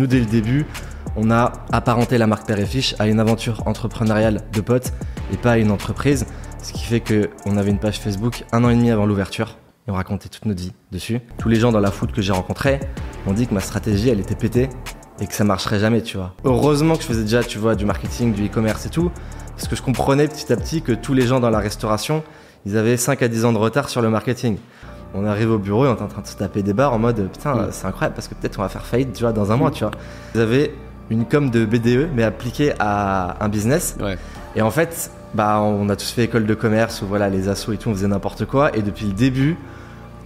Nous, dès le début, on a apparenté la marque Père à une aventure entrepreneuriale de potes et pas à une entreprise. Ce qui fait qu'on avait une page Facebook un an et demi avant l'ouverture et on racontait toute notre vie dessus. Tous les gens dans la foot que j'ai rencontrés m'ont dit que ma stratégie, elle était pétée et que ça marcherait jamais, tu vois. Heureusement que je faisais déjà, tu vois, du marketing, du e-commerce et tout, parce que je comprenais petit à petit que tous les gens dans la restauration, ils avaient 5 à 10 ans de retard sur le marketing. On arrive au bureau et on est en train de se taper des barres en mode putain, c'est incroyable parce que peut-être on va faire faillite, tu vois, dans un mois, tu vois. Ils avaient une com de BDE mais appliquée à un business. Ouais. Et en fait, bah, on a tous fait école de commerce où voilà, les assos et tout, on faisait n'importe quoi. Et depuis le début,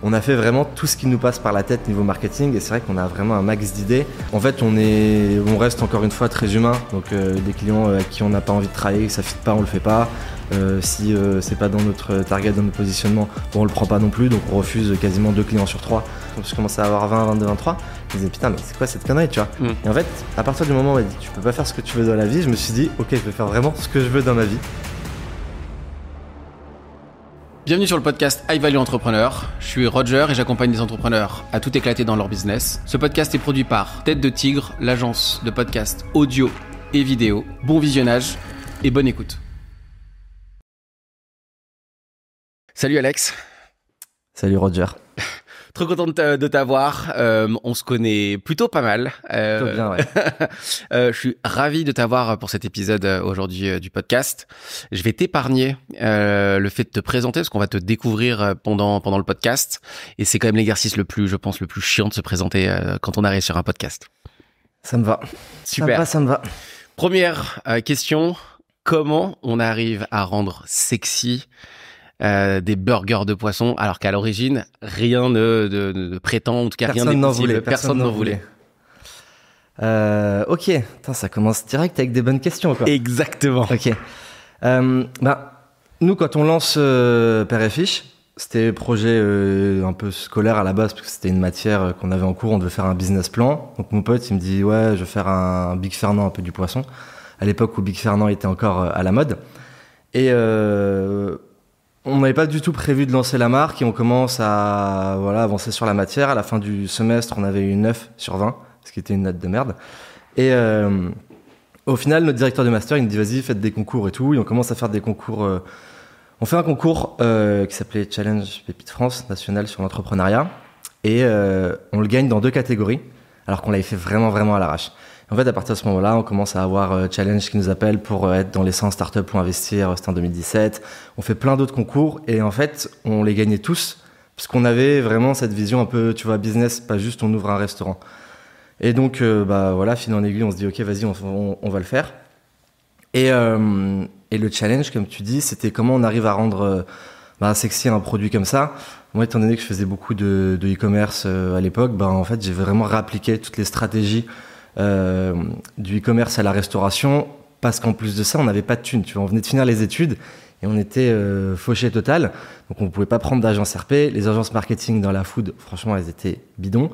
on a fait vraiment tout ce qui nous passe par la tête niveau marketing. Et c'est vrai qu'on a vraiment un max d'idées. En fait, on est, on reste encore une fois très humain. Donc, euh, des clients avec qui on n'a pas envie de travailler, ça fit pas, on le fait pas. Euh, si euh, c'est pas dans notre target, dans notre positionnement, bon, on le prend pas non plus. Donc, on refuse quasiment deux clients sur trois. Quand je commençais à avoir 20, 22, 23, je me disais putain, mais c'est quoi cette connerie, tu vois Mm. Et en fait, à partir du moment où on m'a dit tu peux pas faire ce que tu veux dans la vie, je me suis dit ok, je vais faire vraiment ce que je veux dans ma vie. Bienvenue sur le podcast High Value Entrepreneur. Je suis Roger et j'accompagne des entrepreneurs à tout éclater dans leur business. Ce podcast est produit par Tête de Tigre, l'agence de podcast audio et vidéo. Bon visionnage et bonne écoute. Salut Alex. Salut Roger. Trop content de t'a- de t'avoir. Euh, on se connaît plutôt pas mal. Euh, Plutôt bien, ouais. euh, je suis ravi de t'avoir pour cet épisode aujourd'hui du podcast. Je vais t'épargner le fait de te présenter parce qu'on va te découvrir pendant pendant le podcast et c'est quand même l'exercice le plus, je pense, le plus chiant de se présenter quand on arrive sur un podcast. Ça me va. Ça me Super. va, ça me va. Première question comment on arrive à rendre sexy euh, des burgers de poisson alors qu'à l'origine rien ne, de- de- de prétend, en tout cas rien Personne n'est n'en possible. voulait. Personne n'en voulait. Euh, ok. Putain, ça commence direct avec des bonnes questions, quoi. Exactement. Ok. Euh, bah, nous, quand on lance euh, Père et Fiche, c'était projet euh, un peu scolaire à la base, parce que c'était une matière qu'on avait en cours, on devait faire un business plan. Donc mon pote, il me dit, ouais, je vais faire un Big Fernand, un peu du poisson, à l'époque où Big Fernand était encore euh, à la mode. Et euh, on n'avait pas du tout prévu de lancer la marque, et on commence à voilà, avancer sur la matière. À la fin du semestre, on avait eu 9 sur 20, ce qui était une note de merde. Et... euh, au final, notre directeur de master, il nous dit vas-y, faites des concours et tout. Et on commence à faire des concours. euh, On fait un concours euh, qui s'appelait Challenge Pépite France national sur l'entrepreneuriat. Et on le gagne dans deux catégories, alors qu'on l'avait fait vraiment, vraiment à l'arrache. En fait, à partir de ce moment-là, on commence à avoir euh, Challenge qui nous appelle pour euh, être dans les 100 startups pour investir. euh, C'était en 2017. On fait plein d'autres concours. Et en fait, on les gagnait tous, parce qu'on avait vraiment cette vision un peu, tu vois, business, pas juste on ouvre un restaurant. Et donc, bah voilà, fil en aiguille, on se dit, ok, vas-y, on, va le faire. Et, et le challenge, comme tu dis, c'était comment on arrive à rendre bah, sexy un produit comme ça. Moi, étant donné que je faisais beaucoup de e-commerce à l'époque, bah, en fait, j'ai vraiment réappliqué toutes les stratégies euh, du e-commerce à la restauration, parce qu'en plus de ça, on n'avait pas de thunes. Tu vois, on venait de finir les études et on était euh, fauché total. Donc, on pouvait pas prendre d'agence RP. Les agences marketing dans la food, franchement, elles étaient bidons.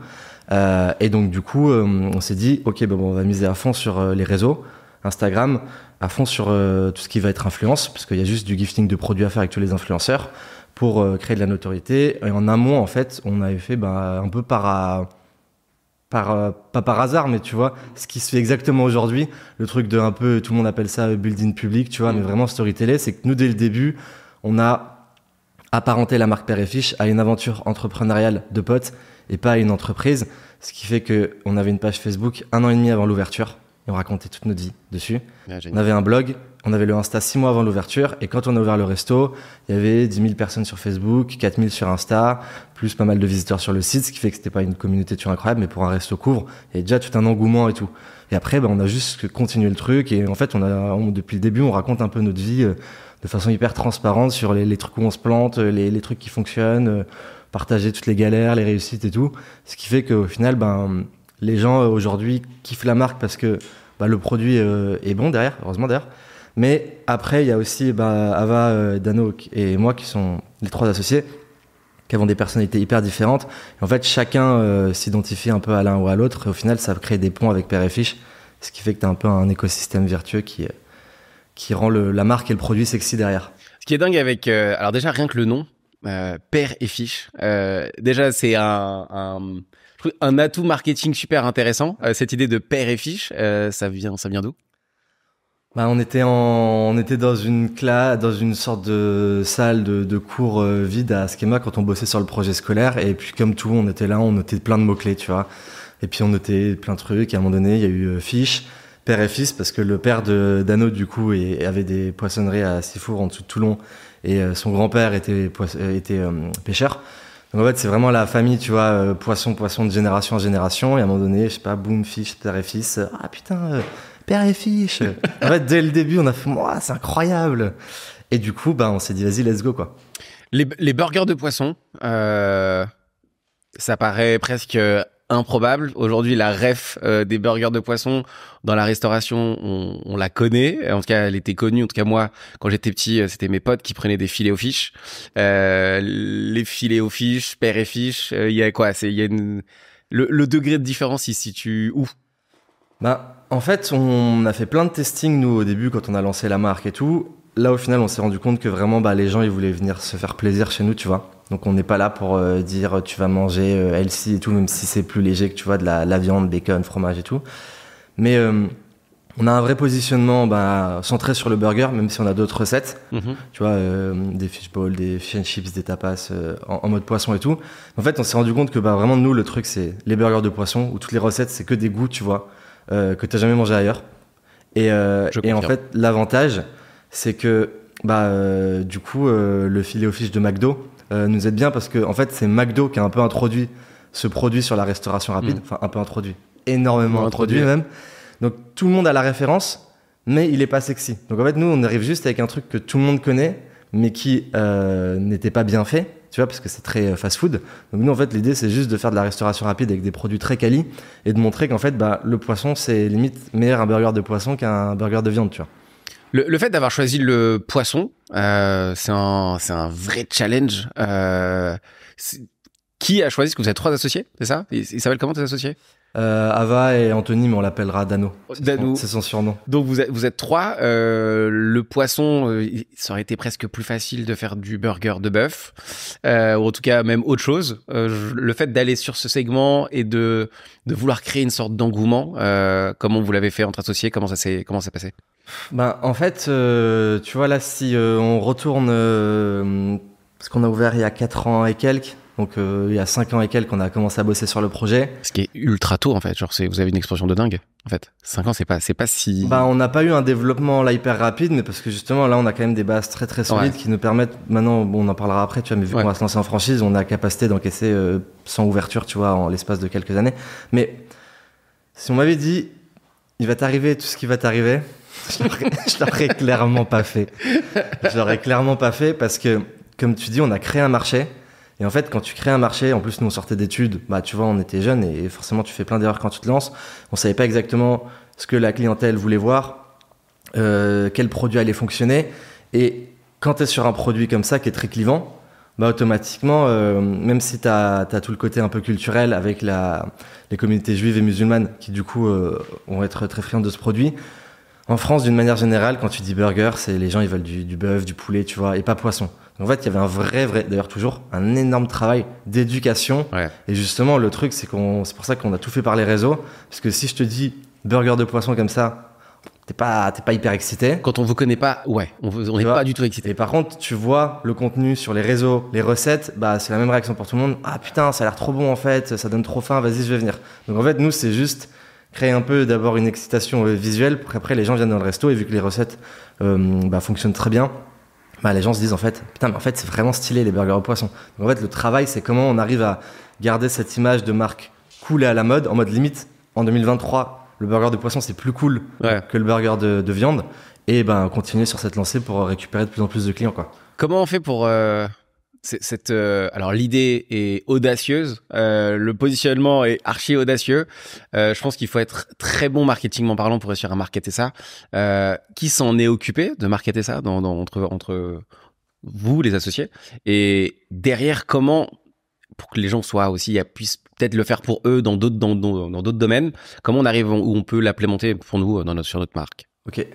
Euh, et donc, du coup, on s'est dit, OK, bon, on va miser à fond sur les réseaux, Instagram, à fond sur tout ce qui va être influence, parce qu'il y a juste du gifting de produits à faire avec tous les influenceurs pour créer de la notoriété. Et en amont, en fait, on avait fait bah, un peu par, par euh, pas par hasard, mais tu vois, ce qui se fait exactement aujourd'hui, le truc de un peu, tout le monde appelle ça euh, building public, tu vois, Mm. mais vraiment storyteller, c'est que nous, dès le début, on a apparenté la marque Père et Fiche à une aventure entrepreneuriale de potes et pas à une entreprise, ce qui fait que on avait une page Facebook un an et demi avant l'ouverture et on racontait toute notre vie dessus. Ouais, On avait un blog, on avait le Insta six mois avant l'ouverture, et quand on a ouvert le resto, il y avait 10 000 personnes sur Facebook, 4 000 sur Insta, plus pas mal de visiteurs sur le site, ce qui fait que c'était pas une communauté toujours incroyable, mais pour un resto couvre, il y avait déjà tout un engouement et tout. Et après, ben, on a juste continué le truc, et en fait, on a, on- depuis le début, on raconte un peu notre vie euh, de façon hyper transparente sur les, les trucs où on se plante, euh, les, les trucs qui fonctionnent, euh, partager toutes les galères, les réussites et tout. Ce qui fait qu'au final, ben, les gens euh, aujourd'hui kiffent la marque parce que bah, le produit euh, est bon derrière, heureusement d'ailleurs. Mais après, il y a aussi bah, Ava, euh, Dano et moi qui sont les trois associés, qui avons des personnalités hyper différentes. Et en fait, chacun s'identifie un peu à l'un ou à l'autre. Et au final, ça crée des ponts avec Père et Fiche, ce qui fait que tu as un peu un écosystème vertueux qui, qui rend la marque et le produit sexy derrière. Ce qui est dingue avec, alors déjà rien que le nom, père et fiche. déjà c'est un, un atout marketing super intéressant. Euh, cette idée de père et fiche, euh, ça vient, ça vient d'où? Bah, on était en, on était dans une classe, dans une sorte de salle de, cours euh, vide à Schema quand on bossait sur le projet scolaire. Et puis comme tout, on était là, on notait plein de mots clés, tu vois. Et puis on notait plein de trucs. Et à un moment donné, il y a eu fiche, père et fils, parce que le père de du coup avait des poissonneries à Sifour en dessous de Toulon, et son grand-père était, était pêcheur. Donc en fait, c'est vraiment la famille, tu vois, euh, poisson, poisson de génération en génération. Et à un moment donné, je sais pas, boum, fiche, père et fils. Ah putain, euh, père et fiche. en fait, dès le début, on a fait, moi, c'est incroyable. Et du coup, bah, on s'est dit, vas-y, let's go, quoi. Les, les burgers de poisson, euh, ça paraît presque improbable. Aujourd'hui, la ref euh, des burgers de poisson dans la restauration, on, la connaît. En tout cas, elle était connue. En tout cas, moi, quand j'étais petit, euh, c'était mes potes qui prenaient des filets aux fiches. Euh, les filets aux fiches, père et fiche, il y a quoi? C'est y a le, degré de différence il se situe où? Bah, en fait, on a fait plein de testing nous au début quand on a lancé la marque et tout. Là, au final, on s'est rendu compte que vraiment, bah, les gens, ils voulaient venir se faire plaisir chez nous, tu vois. Donc on n'est pas là pour euh, dire tu vas manger euh, healthy et tout, même si c'est plus léger que tu vois de la, la, viande, bacon, fromage et tout. Mais euh, on a un vrai positionnement bah, centré sur le burger, même si on a d'autres recettes. Mm -hmm. Tu vois, euh, des fish balls, des fish and chips, des tapas euh, en, en, mode poisson et tout. En fait, on s'est rendu compte que bah, vraiment nous, le truc, c'est les burgers de poisson, où toutes les recettes, c'est que des goûts, tu vois, euh, que tu jamais mangé ailleurs. Et, et en fait, l'avantage, c'est que bah, du coup, le filet au fish de McDo, euh, nous aide bien parce que en fait c'est McDo qui a un peu introduit ce produit sur la restauration rapide, mmh. enfin un peu introduit, énormément introduit, introduit même. Donc tout le monde a la référence, mais il est pas sexy. Donc en fait nous on arrive juste avec un truc que tout le monde connaît, mais qui euh, n'était pas bien fait, tu vois, parce que c'est très euh, fast-food. Donc nous en fait l'idée c'est juste de faire de la restauration rapide avec des produits très quali et de montrer qu'en fait bah, le poisson c'est limite meilleur un burger de poisson qu'un burger de viande, tu vois. Le, le, fait d'avoir choisi le poisson, euh, c'est un, un vrai challenge. Euh, qui a choisi que vous êtes trois associés C'est ça? Ils s'appellent comment tes associés? Euh, Ava et Anthony, mais on l'appellera Dano. Dano. C'est son surnom. Donc vous êtes, vous êtes trois. Euh, le poisson, euh, ça aurait été presque plus facile de faire du burger de bœuf, ou en tout cas même autre chose. Le fait d'aller sur ce segment et de, de vouloir créer une sorte d'engouement, comment vous l'avez fait entre associés Comment ça s'est comment ça passé? Ben en fait, tu vois là, si on retourne, parce qu'on a ouvert il y a quatre ans et quelques. Donc euh, il y a 5 ans et quelques qu'on a commencé à bosser sur le projet. Ce qui est ultra tôt en fait, genre vous avez une explosion de dingue en fait. 5 ans c'est pas c'est pas si Bah on n'a pas eu un développement là hyper rapide mais parce que justement là on a quand même des bases très très solides ouais. qui nous permettent maintenant bon on en parlera après tu vois mais vu ouais. qu'on va se lancer en franchise, on a capacité d'encaisser euh, sans ouverture, tu vois en l'espace de quelques années. Mais si on m'avait dit il va t'arriver tout ce qui va t'arriver, je l'aurais clairement pas fait. Je l'aurais clairement pas fait parce que comme tu dis, on a créé un marché et en fait, quand tu crées un marché, en plus nous on sortait d'études, bah tu vois, on était jeunes et forcément tu fais plein d'erreurs quand tu te lances. On savait pas exactement ce que la clientèle voulait voir, euh, quel produit allait fonctionner. Et quand tu es sur un produit comme ça qui est très clivant, bah automatiquement, euh, même si tu as, tout le côté un peu culturel avec la, les communautés juives et musulmanes qui du coup euh, vont être très friandes de ce produit, en France, d'une manière générale, quand tu dis burger, c'est les gens ils veulent du, du bœuf, du poulet, tu vois, et pas poisson. En fait, il y avait un vrai, vrai, d'ailleurs toujours, un énorme travail d'éducation. Ouais. Et justement, le truc, c'est qu'on, c'est pour ça qu'on a tout fait par les réseaux. Parce que si je te dis burger de poisson comme ça, t'es pas, t'es pas hyper excité. Quand on vous connaît pas, ouais, on n'est pas du tout excité. Et par contre, tu vois le contenu sur les réseaux, les recettes, bah, c'est la même réaction pour tout le monde. Ah putain, ça a l'air trop bon en fait, ça donne trop faim, vas-y, je vais venir. Donc en fait, nous, c'est juste créer un peu d'abord une excitation euh, visuelle pour qu'après les gens viennent dans le resto et vu que les recettes euh, bah, fonctionnent très bien, bah, les gens se disent en fait, putain, mais en fait, c'est vraiment stylé les burgers au poisson. Donc, en fait, le travail, c'est comment on arrive à garder cette image de marque cool et à la mode, en mode limite, en 2023, le burger de poisson, c'est plus cool ouais. que le burger de, de, viande. Et ben, continuer sur cette lancée pour récupérer de plus en plus de clients, quoi. Comment on fait pour, euh, cette, euh, alors l'idée est audacieuse, euh, le positionnement est archi audacieux. Euh, je pense qu'il faut être très bon marketingment parlant pour réussir à marketer ça. Qui s'en est occupé de marketer ça entre entre vous les associés? Et derrière comment pour que les gens soient aussi puissent peut-être le faire pour eux dans d'autres dans dans d'autres domaines. Comment on arrive où on peut l'implémenter pour nous dans notre, sur notre marque? Ok.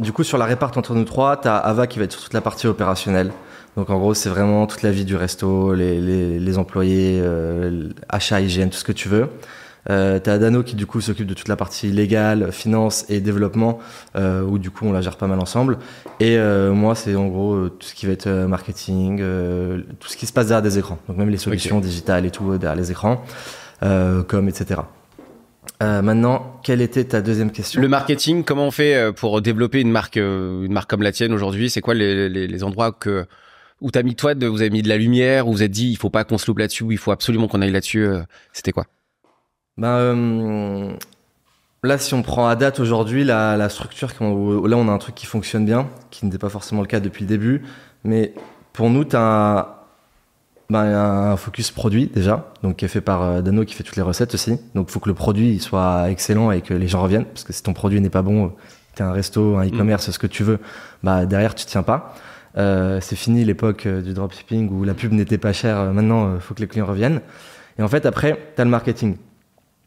Du coup, sur la réparte entre nous trois, t'as Ava qui va être sur toute la partie opérationnelle. Donc en gros, c'est vraiment toute la vie du resto, les, les, les employés, euh, achat, hygiène, tout ce que tu veux. Euh, t'as Dano qui du coup s'occupe de toute la partie légale, finance et développement, euh, où du coup on la gère pas mal ensemble. Et euh, moi, c'est en gros tout ce qui va être marketing, tout ce qui se passe derrière des écrans. Donc même les solutions digitales et tout derrière les écrans, comme etc. Maintenant, quelle était ta deuxième question? Le marketing, comment on fait pour développer une marque, une marque comme la tienne aujourd'hui? C'est quoi les, les, les endroits que où t'as mis toi, de, vous avez mis de la lumière, où vous avez dit il faut pas qu'on se loupe là-dessus, ou il faut absolument qu'on aille là-dessus. euh, C'était quoi? Ben, euh, là, si on prend à date aujourd'hui la, la structure, là on a un truc qui fonctionne bien, qui n'était pas forcément le cas depuis le début, mais pour nous, tu as ben, un focus produit déjà, donc qui est fait par euh, Dano qui fait toutes les recettes aussi. Donc il faut que le produit il soit excellent et que les gens reviennent, parce que si ton produit n'est pas bon, tu un resto, un e-commerce, ce que tu veux, bah derrière tu tiens pas. Euh, c'est fini l'époque euh, du dropshipping où la pub n'était pas chère. Euh, Maintenant, il faut que les clients reviennent. Et en fait, après, tu le marketing.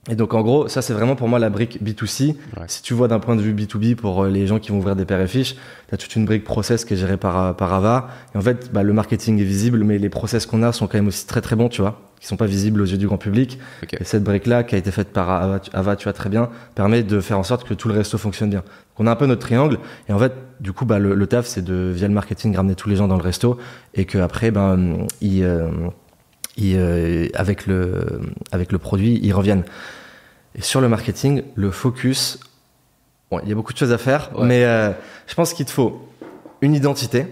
Et donc, en gros, ça, c'est vraiment pour moi la brique B2C. Ouais. Si tu vois d'un point de vue B2B pour euh, les gens qui vont ouvrir des paires et fiches, tu as toute une brique process qui est gérée par, euh, par Ava. Et en fait, bah, le marketing est visible, mais les process qu'on a sont quand même aussi très très bons, tu vois, qui sont pas visibles aux yeux du grand public. Et cette brique-là, qui a été faite par Ava, tu- Ava, tu vois très bien, permet de faire en sorte que tout le resto fonctionne bien. Donc, on a un peu notre triangle. Et en fait, du coup, bah, le, le taf, c'est de, via le marketing, ramener tous les gens dans le resto. Et qu'après, ben, ils, euh, ils, euh, avec, le, avec le produit, ils reviennent. Et sur le marketing, le focus, bon, il y a beaucoup de choses à faire, Ouais. mais euh, je pense qu'il te faut une identité.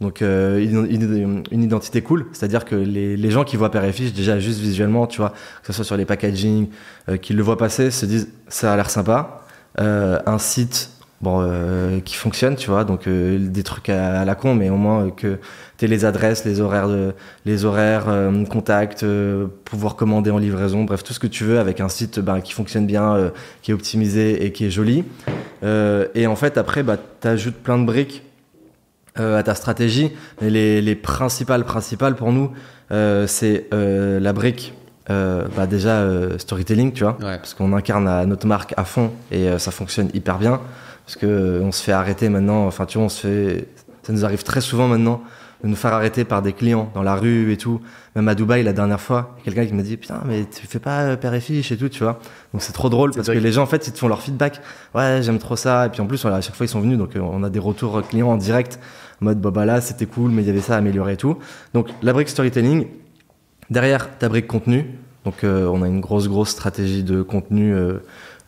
Donc euh, une, une- une identité cool, c'est-à-dire que les, les gens qui voient Père et Fiche, déjà juste visuellement, tu vois, que ce soit sur les packaging, euh, qu'ils le voient passer, se disent ça a l'air sympa. Euh, un site bon, euh, qui fonctionne, tu vois, donc euh, des trucs à, à la con, mais au moins euh, que tu les adresses, les horaires, de, les horaires, euh, contacts, euh, pouvoir commander en livraison, bref, tout ce que tu veux avec un site ben, qui fonctionne bien, euh, qui est optimisé et qui est joli. Euh, et en fait, après, bah, tu ajoutes plein de briques euh, à ta stratégie. Mais les, les principales, principales pour nous, euh, c'est euh, la brique. euh, bah déjà euh, storytelling, tu vois, Ouais. parce qu'on incarne à notre marque à fond et euh, ça fonctionne hyper bien. Parce que euh, on se fait arrêter maintenant. Enfin, tu vois, on se fait. Ça nous arrive très souvent maintenant de nous faire arrêter par des clients dans la rue et tout. Même à Dubaï, la dernière fois, il y a quelqu'un qui m'a dit Putain, mais tu fais pas euh, père et fiche et tout, tu vois. Donc c'est trop drôle parce vrai que les gens, en fait, ils te font leur feedback. Ouais, j'aime trop ça. Et puis en plus, voilà, à chaque fois, ils sont venus. Donc euh, on a des retours clients en direct. En mode, bah, bah là, c'était cool, mais il y avait ça à améliorer et tout. Donc la brique storytelling. Derrière, ta brique contenu. Donc euh, on a une grosse, grosse stratégie de contenu. euh,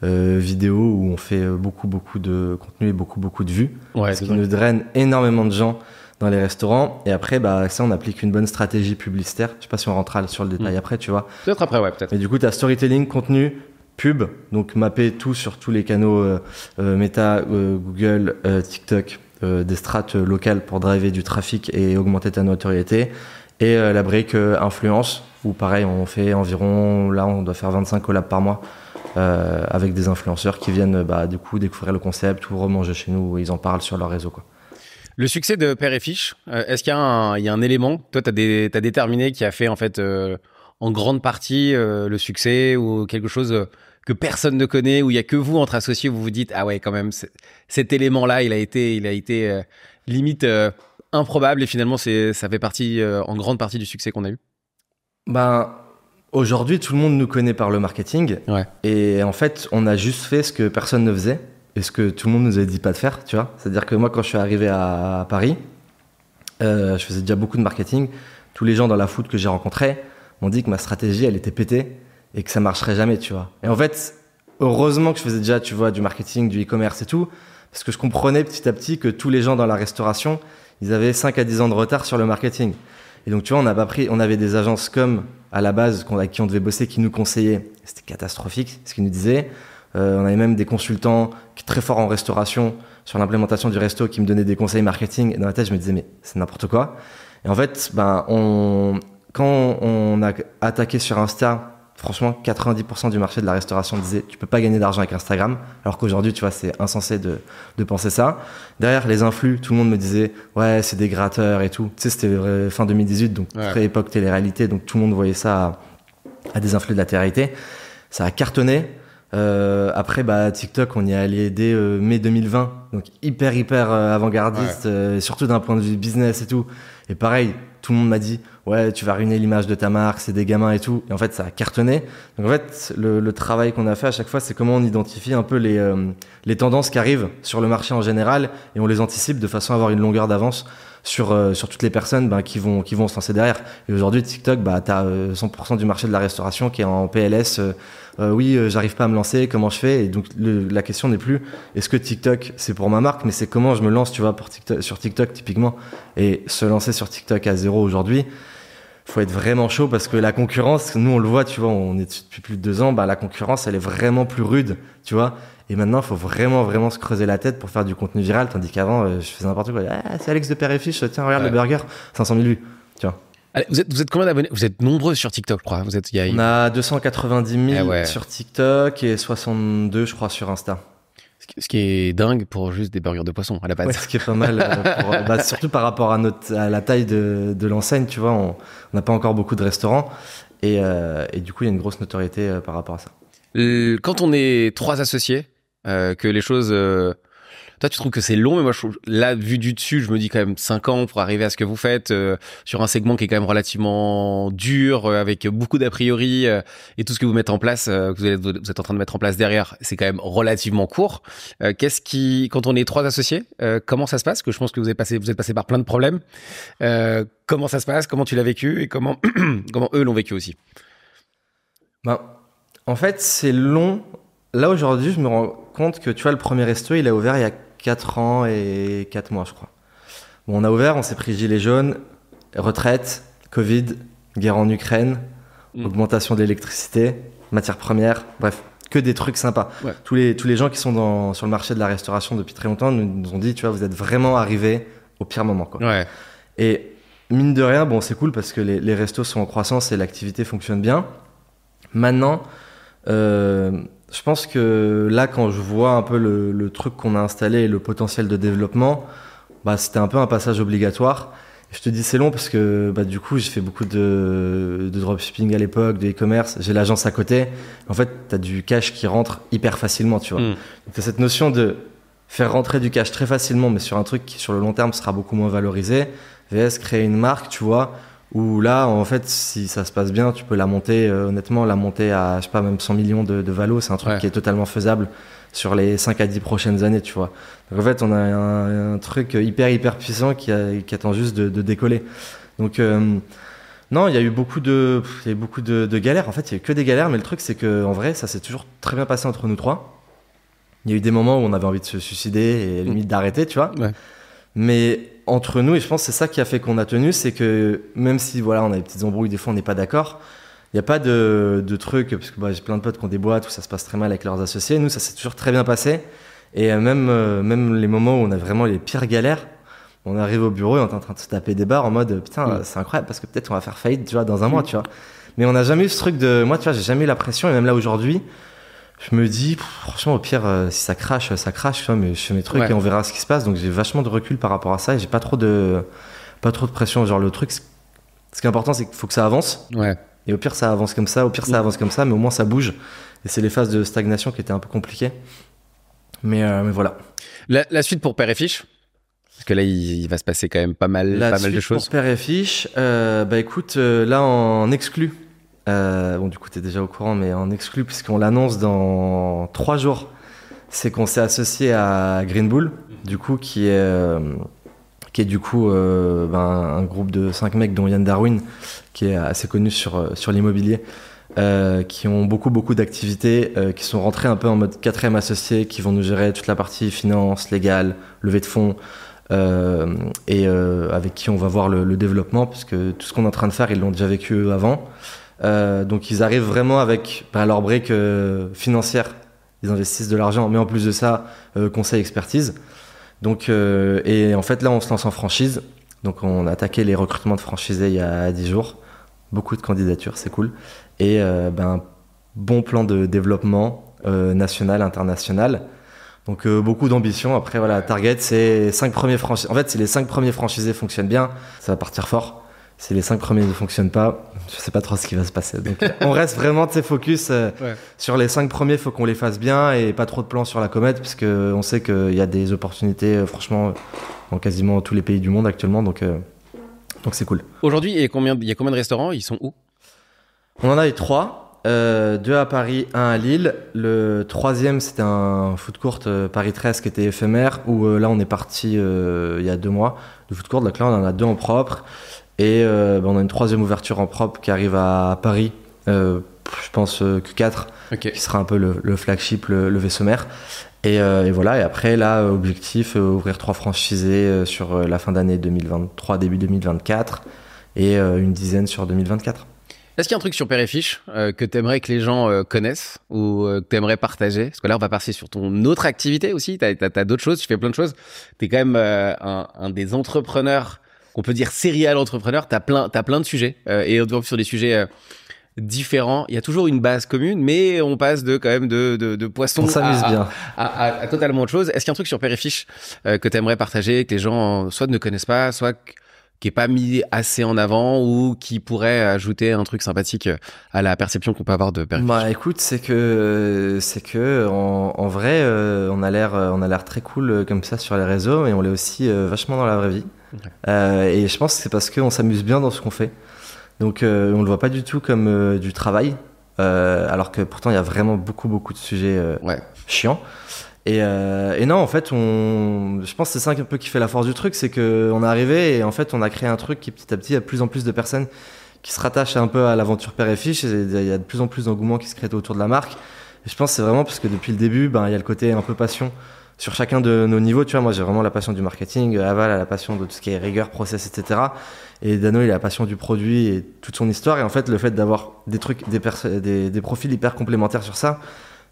euh, vidéo où on fait euh, beaucoup beaucoup de contenu et beaucoup beaucoup de vues Ouais, ce qui nous draine énormément de gens dans les restaurants. Et après, bah, ça, on applique une bonne stratégie publicitaire. Je sais pas si on rentrera sur le détail Mm. après, tu vois. Peut-être après, ouais, peut-être. Mais du coup, tu as storytelling, contenu, pub, donc mapper tout sur tous les canaux euh, euh, Meta, euh, Google, euh, TikTok, euh, des strates locales pour driver du trafic et augmenter ta notoriété. Et euh, la brique influence, où pareil, on fait environ, là, on doit faire 25 collabs par mois. Euh, avec des influenceurs qui viennent bah, du coup découvrir le concept ou remanger chez nous, ils en parlent sur leur réseau. Quoi. Le succès de Père et Fiche, euh, est-ce qu'il y, a un- il y a un élément, toi, tu as, déterminé qui a fait en fait euh, en grande partie euh, le succès ou quelque chose euh, que personne ne connaît, où il y a que vous entre associés, où vous vous dites ah ouais quand même cet élément-là, il a été, il a été euh, limite euh, improbable et finalement ça fait partie euh, en grande partie du succès qu'on a eu? Ben, aujourd'hui, tout le monde nous connaît par le marketing. Ouais. Et en fait, on a juste fait ce que personne ne faisait et ce que tout le monde nous avait dit pas de faire, tu vois. C'est-à-dire que moi, quand je suis arrivé à, Paris, euh, je faisais déjà beaucoup de marketing. Tous les gens dans la foot que j'ai rencontrés m'ont dit que ma stratégie, elle était pétée et que ça marcherait jamais, tu vois. Et en fait, heureusement que je faisais déjà, tu vois, du marketing, du e-commerce et tout, parce que je comprenais petit à petit que tous les gens dans la restauration, ils avaient 5 à 10 ans de retard sur le marketing. Et donc, tu vois, on n'a pas pris, on avait des agences comme à la base avec qui on devait bosser qui nous conseillaient. C'était catastrophique ce qu'ils nous disaient. Euh, on avait même des consultants très forts en restauration sur l'implémentation du resto qui me donnaient des conseils marketing. Et dans la tête, je me disais, mais c'est n'importe quoi. Et en fait, ben, on, quand on a attaqué sur Insta, franchement, 90% du marché de la restauration disait, tu peux pas gagner d'argent avec Instagram. Alors qu'aujourd'hui, tu vois, c'est insensé de, de penser ça. Derrière les influx, tout le monde me disait, ouais, c'est des gratteurs et tout. Tu sais, c'était vrai- fin 2018, donc Ouais. très époque télé-réalité, donc tout le monde voyait ça à, à des influx de la télé-réalité. Ça a cartonné. Euh, après, bah, TikTok, on y est allé dès euh, mai 2020, donc hyper hyper euh, avant-gardiste, euh, et surtout d'un point de vue business et tout. Et pareil, tout le monde m'a dit, ouais, tu vas ruiner l'image de ta marque, c'est des gamins et tout. Et en fait, ça a cartonné. Donc en fait, le, travail qu'on a fait à chaque fois, c'est comment on identifie un peu les, euh, les tendances qui arrivent sur le marché en général, et on les anticipe de façon à avoir une longueur d'avance sur euh, sur toutes les personnes ben, qui vont qui vont se lancer derrière. Et aujourd'hui, TikTok, bah, t'as euh, 100% du marché de la restauration qui est en PLS. euh, euh, oui, euh, j'arrive pas à me lancer, comment je fais? Et donc le- la question n'est plus est-ce que TikTok c'est pour ma marque, mais c'est comment je me lance, tu vois, pour TikTok, sur TikTok typiquement. Et se lancer sur TikTok à zéro aujourd'hui, faut être vraiment chaud parce que la concurrence, nous on le voit, tu vois, on est dessus depuis plus de deux ans, bah la concurrence elle est vraiment plus rude, tu vois. Et maintenant, il faut vraiment, vraiment se creuser la tête pour faire du contenu viral, tandis qu'avant, euh, je faisais n'importe quoi. Ah, c'est Alex de Père et Fiche, tiens, regarde Ouais. le burger, 500 000 vues. Tu vois. Allez, vous êtes, vous êtes combien d'abonnés? Vous êtes nombreux sur TikTok, je crois. Vous êtes, y a, On a 290 000 Eh ouais. sur TikTok et 62, je crois, sur Insta. Ce qui- est dingue pour juste des burgers de poisson à la base. Ouais, ce qui est pas mal, euh, pour- bah, surtout par rapport à, notre, à la taille de, de l'enseigne, tu vois, on n'a pas encore beaucoup de restaurants. Et, euh, et du coup, il y a une grosse notoriété euh, par rapport à ça. Euh, Quand on est trois associés, euh, que les choses. Toi, tu trouves que c'est long, mais moi, là, vu du dessus, je me dis quand même 5 ans pour arriver à ce que vous faites euh, sur un segment qui est quand même relativement dur, euh, avec beaucoup d'a priori, euh, et tout ce que vous mettez en place, que vous êtes, en train de mettre en place derrière, c'est quand même relativement court. Qu'est-ce qui, quand on est trois associés, comment ça se passe? Que je pense que vous êtes passé, vous êtes passé par plein de problèmes. Comment ça se passe? Comment tu l'as vécu? Et comment comment eux l'ont vécu aussi? Ben, en fait, c'est long. Là, aujourd'hui, je me rends compte que, tu vois, le premier resto, il a ouvert il y a 4 ans et 4 mois, je crois. Bon, on a ouvert, on s'est pris gilet jaune, retraite, Covid, guerre en Ukraine, Mm. augmentation de l'électricité, matières premières, bref, que des trucs sympas. Ouais. Tous, les, tous les gens qui sont dans, sur le marché de la restauration depuis très longtemps nous, nous ont dit, tu vois, vous êtes vraiment arrivés au pire moment, quoi. Ouais. Et mine de rien, bon, c'est cool parce que les, les restos sont en croissance et l'activité fonctionne bien. Maintenant, euh, je pense que là, quand je vois un peu le, le truc qu'on a installé et le potentiel de développement, bah, c'était un peu un passage obligatoire. Et je te dis c'est long parce que bah, du coup, j'ai fait beaucoup de, de dropshipping à l'époque, de e-commerce. J'ai l'agence à côté. En fait, tu as du cash qui rentre hyper facilement, tu vois. Mm. Donc, t'as cette notion de faire rentrer du cash très facilement, mais sur un truc qui, sur le long terme, sera beaucoup moins valorisé. VS, créer une marque, tu vois, où là, en fait, si ça se passe bien, tu peux la monter, euh, honnêtement, la monter à, je sais pas, même 100 millions de, de valo, c'est un truc Ouais. qui est totalement faisable sur les 5 à 10 prochaines années, tu vois. Donc en fait, on a un, un truc hyper, hyper puissant qui, a- qui attend juste de, de décoller. Donc, euh, non, il y a eu beaucoup de, il y a eu beaucoup de, de galères. En fait, il y a eu que des galères, mais le truc, c'est que en vrai, ça s'est toujours très bien passé entre nous trois. Il y a eu des moments où on avait envie de se suicider et limite d'arrêter, tu vois. Ouais. Mais entre nous, et je pense que c'est ça qui a fait qu'on a tenu, c'est que même si voilà, on a des petites embrouilles, des fois on n'est pas d'accord, il n'y a pas de, de truc, parce que bah, j'ai plein de potes qui ont des boîtes où ça se passe très mal avec leurs associés. Nous, ça s'est toujours très bien passé. Et euh, même, euh, même les moments où on a vraiment les pires galères, on arrive au bureau et on est en train de se taper des barres en mode putain, Mm. c'est incroyable parce que peut-être on va faire faillite, tu vois, dans un mois, tu vois. Mais on n'a jamais eu ce truc de. Moi, tu vois, j'ai jamais eu la pression, et même là aujourd'hui, je me dis, pff, franchement, au pire, euh, si ça crache, ça crache, tu vois, mais je fais mes trucs Ouais. et on verra ce qui se passe. Donc j'ai vachement de recul par rapport à ça et j'ai pas trop de, pas trop de pression. Genre, le truc, ce qui est important, c'est qu'il faut que ça avance. Ouais. Et au pire, ça avance comme ça, au pire, ça avance comme ça, mais au moins ça bouge. Et c'est les phases de stagnation qui étaient un peu compliquées. Mais, euh, mais voilà. La, la suite pour Père et Fiche? Parce que là, il, il va se passer quand même pas mal, La pas mal de choses. Pour Père et Fiche, euh, bah écoute, euh, là en exclu, euh, bon du coup t'es déjà au courant, mais en exclu puisqu'on l'annonce dans trois jours, c'est qu'on s'est associé à Green Bull, du coup qui est euh, qui est du coup euh, ben, un groupe de cinq mecs dont Yann Darwin, qui est assez connu sur sur l'immobilier. qui ont beaucoup beaucoup d'activités, qui sont rentrés un peu en mode quatrième associé, qui vont nous gérer toute la partie finance, légale, levée de fonds, et avec qui on va voir le, le développement, parce que tout ce qu'on est en train de faire, ils l'ont déjà vécu avant. Euh, donc ils arrivent vraiment avec bah, leur brique euh, financière, ils investissent de l'argent, mais en plus de ça, euh, conseil, expertise. Donc, et en fait là, on se lance en franchise. Donc on a attaqué les recrutements de franchisés il y a 10 jours. Beaucoup de candidatures, c'est cool. Et ben, bon plan de développement national, international. Donc beaucoup d'ambition. Après voilà, target c'est cinq premiers franchisés. En fait, si les cinq premiers franchisés fonctionnent bien, ça va partir fort. Si les cinq premiers ne fonctionnent pas, je sais pas trop ce qui va se passer. Donc, on reste vraiment de focus euh, Ouais. sur les cinq premiers. Faut qu'on les fasse bien et pas trop de plans sur la comète, parce que on sait qu'il y a des opportunités, euh, franchement, dans quasiment tous les pays du monde actuellement. Donc, euh, donc c'est cool. Aujourd'hui, il y a combien, il y a combien de restaurants? Ils sont où? On en a eu trois. euh, deux à Paris, un à Lille. Le troisième, c'était un foot court euh, Paris 13 qui était éphémère, où euh, là on est parti euh, il y a deux mois de foot court. Donc là on en a deux en propre. Et euh, bah, on a une troisième ouverture en propre qui arrive à Paris, euh, je pense euh, Q4, Ok. qui sera un peu le, le flagship, le, le vaisseau mère. Et, et voilà, et après là, objectif, ouvrir trois franchisés sur la fin d'année 2023, début 2024, et une dizaine sur 2024. Est-ce qu'il y a un truc sur Père et Fiche euh, que t'aimerais que les gens euh, connaissent ou euh, que t'aimerais partager? Parce que là, on va passer sur ton autre activité aussi. T'as as, d'autres choses, tu fais plein de choses. T'es quand même un, un des entrepreneurs qu'on peut dire serial entrepreneur. T'as plein, as plein de sujets euh, et on sur des sujets euh, différents. Il y a toujours une base commune, mais on passe de quand même de, de, de poisson On s'amuse à, bien. à, à- à totalement autre chose. Est-ce qu'il y a un truc sur Père et Fiche euh, que t'aimerais partager, que les gens soit ne connaissent pas, soit qui est pas mis assez en avant ou qui pourrait ajouter un truc sympathique à la perception qu'on peut avoir de Père et Fiche? Bah écoute, c'est que c'est que en, en vrai, euh, on a l'air on a l'air très cool euh, comme ça sur les réseaux, et on l'est aussi vachement dans la vraie vie. Euh, et je pense que c'est parce qu'on s'amuse bien dans ce qu'on fait. Donc euh, on le voit pas du tout comme euh, du travail, euh, alors que pourtant il y a vraiment beaucoup beaucoup de sujets Ouais. chiants. Et, et non, en fait, on, je pense que c'est ça un peu qui fait la force du truc, c'est que on est arrivé et en fait on a créé un truc qui petit à petit, il y a de plus en plus de personnes qui se rattachent un peu à l'aventure Père et Fiche. Et il y a de plus en plus d'engouement qui se crée autour de la marque. Et je pense que c'est vraiment parce que depuis le début, ben, il y a le côté un peu passion sur chacun de nos niveaux. Tu vois, moi j'ai vraiment la passion du marketing, Aval a la passion de tout ce qui est rigueur, process, etc. Et Dano, il a la passion du produit et toute son histoire. Et en fait, le fait d'avoir des trucs, des, profils hyper complémentaires sur ça,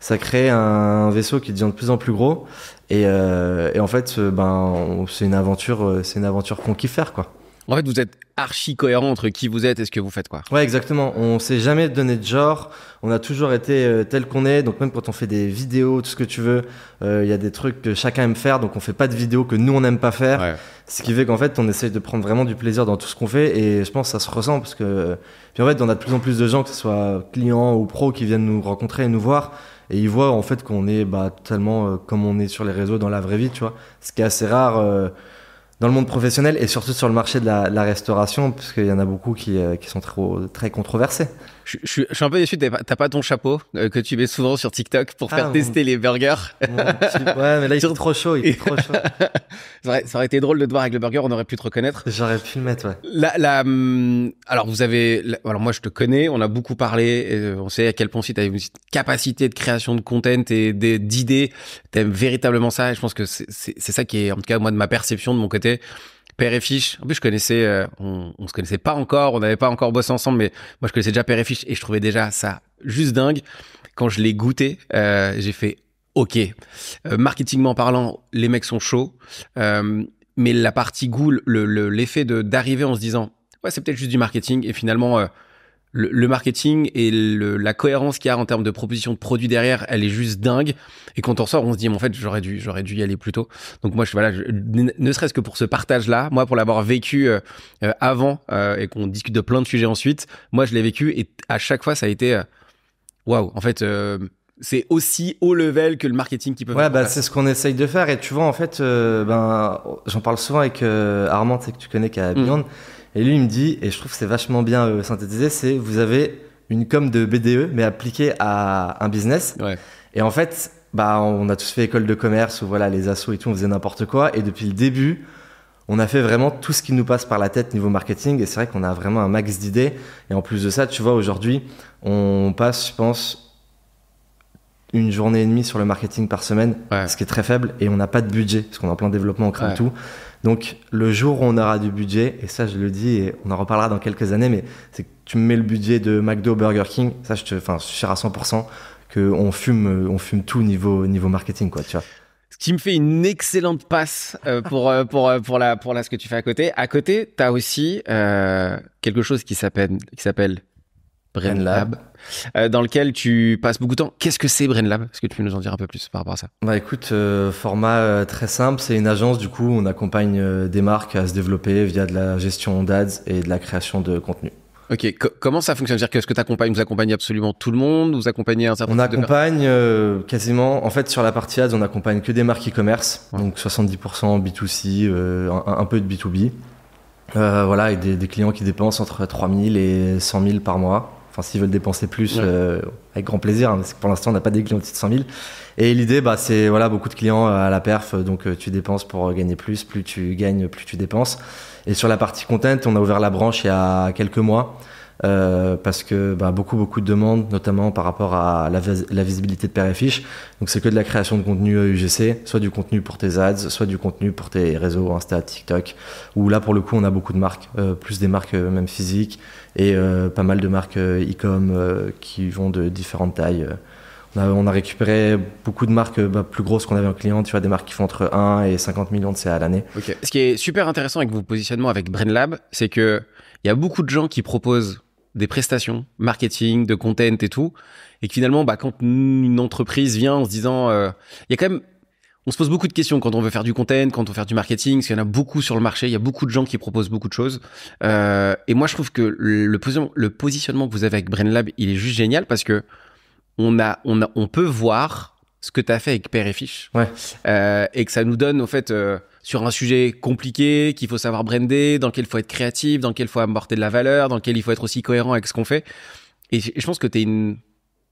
ça crée un vaisseau qui devient de plus en plus gros. Et, euh, en fait, euh, ben, c'est une aventure, euh, c'est une aventure qu'on kiffe faire, quoi. En fait, vous êtes archi cohérent entre qui vous êtes et ce que vous faites, quoi. Ouais, exactement. On s'est jamais donné de genre. On a toujours été euh, tel qu'on est. Donc même quand on fait des vidéos, tout ce que tu veux, euh, il y a des trucs que chacun aime faire. Donc on fait pas de vidéos que nous on n'aime pas faire. Ouais. Ce qui fait qu'en fait, on essaye de prendre vraiment du plaisir dans tout ce qu'on fait. Et je pense que ça se ressent parce que puis en fait, on a de plus en plus de gens, que ce soit clients ou pros, qui viennent nous rencontrer et nous voir. Et ils voient en fait qu'on est bah, totalement euh, comme on est sur les réseaux dans la vraie vie, tu vois. Ce qui est assez rare. euh, dans le monde professionnel et surtout sur le marché de la, restauration, parce qu'il y en a beaucoup qui, euh, qui sont trop, très controversés. Je, je suis- je suis un peu déçu, t'as pas, t'as pas ton chapeau euh, que tu mets souvent sur TikTok pour Ah, faire mon- tester les burgers. Mon ouais, mais là, il est trop chaud, il est trop chaud. ça, aurait, ça aurait été drôle de te voir avec le burger, on aurait pu te reconnaître. J'aurais pu le mettre, ouais. La, la, hum, alors vous avez, la- alors moi je te connais, on a beaucoup parlé, et euh, on sait à quel point si tu as une capacité de création de content et d'idées, t'aimes véritablement ça. Et je pense que c'est ça qui est, en tout cas moi de ma perception de mon côté, Père et Fiche. En plus je connaissais, euh, on, on se connaissait pas encore, on n'avait pas encore bossé ensemble, mais moi je connaissais déjà Père et Fiche et je trouvais déjà ça juste dingue. Quand je l'ai goûté, euh, j'ai fait OK. Euh, marketingment parlant, les mecs sont chauds. Euh, mais la partie goût, le- le- l'effet de d'arriver en se disant, ouais, c'est peut-être juste du marketing, et finalement, le, le marketing et le- la cohérence qu'il y a en termes de proposition de produits derrière, elle est juste dingue. Et quand on ressort, on se dit, mais en fait, j'aurais dû, j'aurais dû y aller plus tôt. Donc moi, je, voilà, je- ne serait-ce que pour ce partage-là, moi, pour l'avoir vécu euh, euh, avant euh, et qu'on discute de plein de sujets ensuite, moi, je l'ai vécu et à chaque fois, ça a été, waouh, en fait. euh, c'est aussi haut level que le marketing qui peut Ouais, faire. bah, c'est ce qu'on essaye de faire. Et tu vois, en fait, euh, ben, j'en parle souvent avec euh, Armand, que tu connais, qui a Beyond. Et lui, il me dit, et je trouve que c'est vachement bien euh, synthétisé, c'est vous avez une com de BDE, mais appliquée à un business. Ouais. Et en fait, bah, on a tous fait école de commerce, où voilà, les assos et tout, on faisait n'importe quoi. Et depuis le début, on a fait vraiment tout ce qui nous passe par la tête niveau marketing. Et c'est vrai qu'on a vraiment un max d'idées. Et en plus de ça, tu vois, aujourd'hui, on passe, je pense, une journée et demie sur le marketing par semaine, Ouais. ce qui est très faible. Et on n'a pas de budget, parce qu'on est en plein développement, on crée Ouais. tout. Donc, le jour où on aura du budget, et ça, je le dis, et on en reparlera dans quelques années, mais c'est que tu me mets le budget de McDo, Burger King, ça, je te, enfin, je suis sûr à 100% qu'on fume, euh, on fume tout niveau, niveau marketing, quoi, tu vois. Ce qui me fait une excellente passe euh, pour, euh, pour, euh, pour, la, pour là, ce que tu fais à côté. À côté, tu as aussi quelque chose qui s'appelle qui s'appelle BrainLab, euh, dans lequel tu passes beaucoup de temps. Qu'est-ce que c'est BrainLab? Est-ce que tu peux nous en dire un peu plus par rapport à ça? Bah écoute, euh, format euh, très simple, c'est une agence du coup, on accompagne euh, des marques à se développer via de la gestion d'ads et de la création de contenu. Ok, co- comment ça fonctionne? C'est-à-dire que est-ce que tu accompagnes, vous accompagnez absolument tout le monde? Vous accompagnez un certain On de accompagne euh, quasiment, en fait sur la partie ads, on accompagne que des marques e-commerce, Ouais. donc 70% B2C, euh, un, un peu de B2B. Euh, voilà, et des, des clients qui dépensent entre 3000 et 100 000 par mois. Enfin, s'ils veulent dépenser plus, Ouais. euh, avec grand plaisir, hein, parce que pour l'instant, on n'a pas des clients de 100 000. Et l'idée, bah, c'est voilà, beaucoup de clients à la perf, donc euh, tu dépenses pour gagner plus, plus tu gagnes, plus tu dépenses. Et sur la partie content, on a ouvert la branche il y a quelques mois. Euh, parce que bah, beaucoup beaucoup de demandes, notamment par rapport à la, vis- la visibilité de Père et Fiche. Donc c'est que de la création de contenu euh, UGC, soit du contenu pour tes ads, soit du contenu pour tes réseaux Insta, TikTok. Où là pour le coup on a beaucoup de marques, euh, plus des marques euh, même physiques et euh, pas mal de marques euh, e-com euh, qui vont de différentes tailles. euh. On a, on a récupéré beaucoup de marques euh, bah, plus grosses qu'on avait en client, tu vois, des marques qui font entre 1 et 50 millions de CA à l'année. Ok. Ce qui est super intéressant avec vos positionnements avec BrainLab, c'est que il y a beaucoup de gens qui proposent des prestations, marketing, de content et tout, et que finalement, bah, quand une entreprise vient en se disant, euh, il y a quand même, on se pose beaucoup de questions quand on veut faire du content, quand on veut faire du marketing, parce qu'il y en a beaucoup sur le marché, il y a beaucoup de gens qui proposent beaucoup de choses. Euh, et moi, je trouve que le, le position- le positionnement que vous avez avec BrainLab, il est juste génial parce que on a, on a, on peut voir ce que tu as fait avec Père et Fiche. Ouais. Euh, et que ça nous donne, au fait, euh, sur un sujet compliqué, qu'il faut savoir brander, dans lequel il faut être créatif, dans lequel il faut apporter de la valeur, dans lequel il faut être aussi cohérent avec ce qu'on fait. Et je pense que t'es une...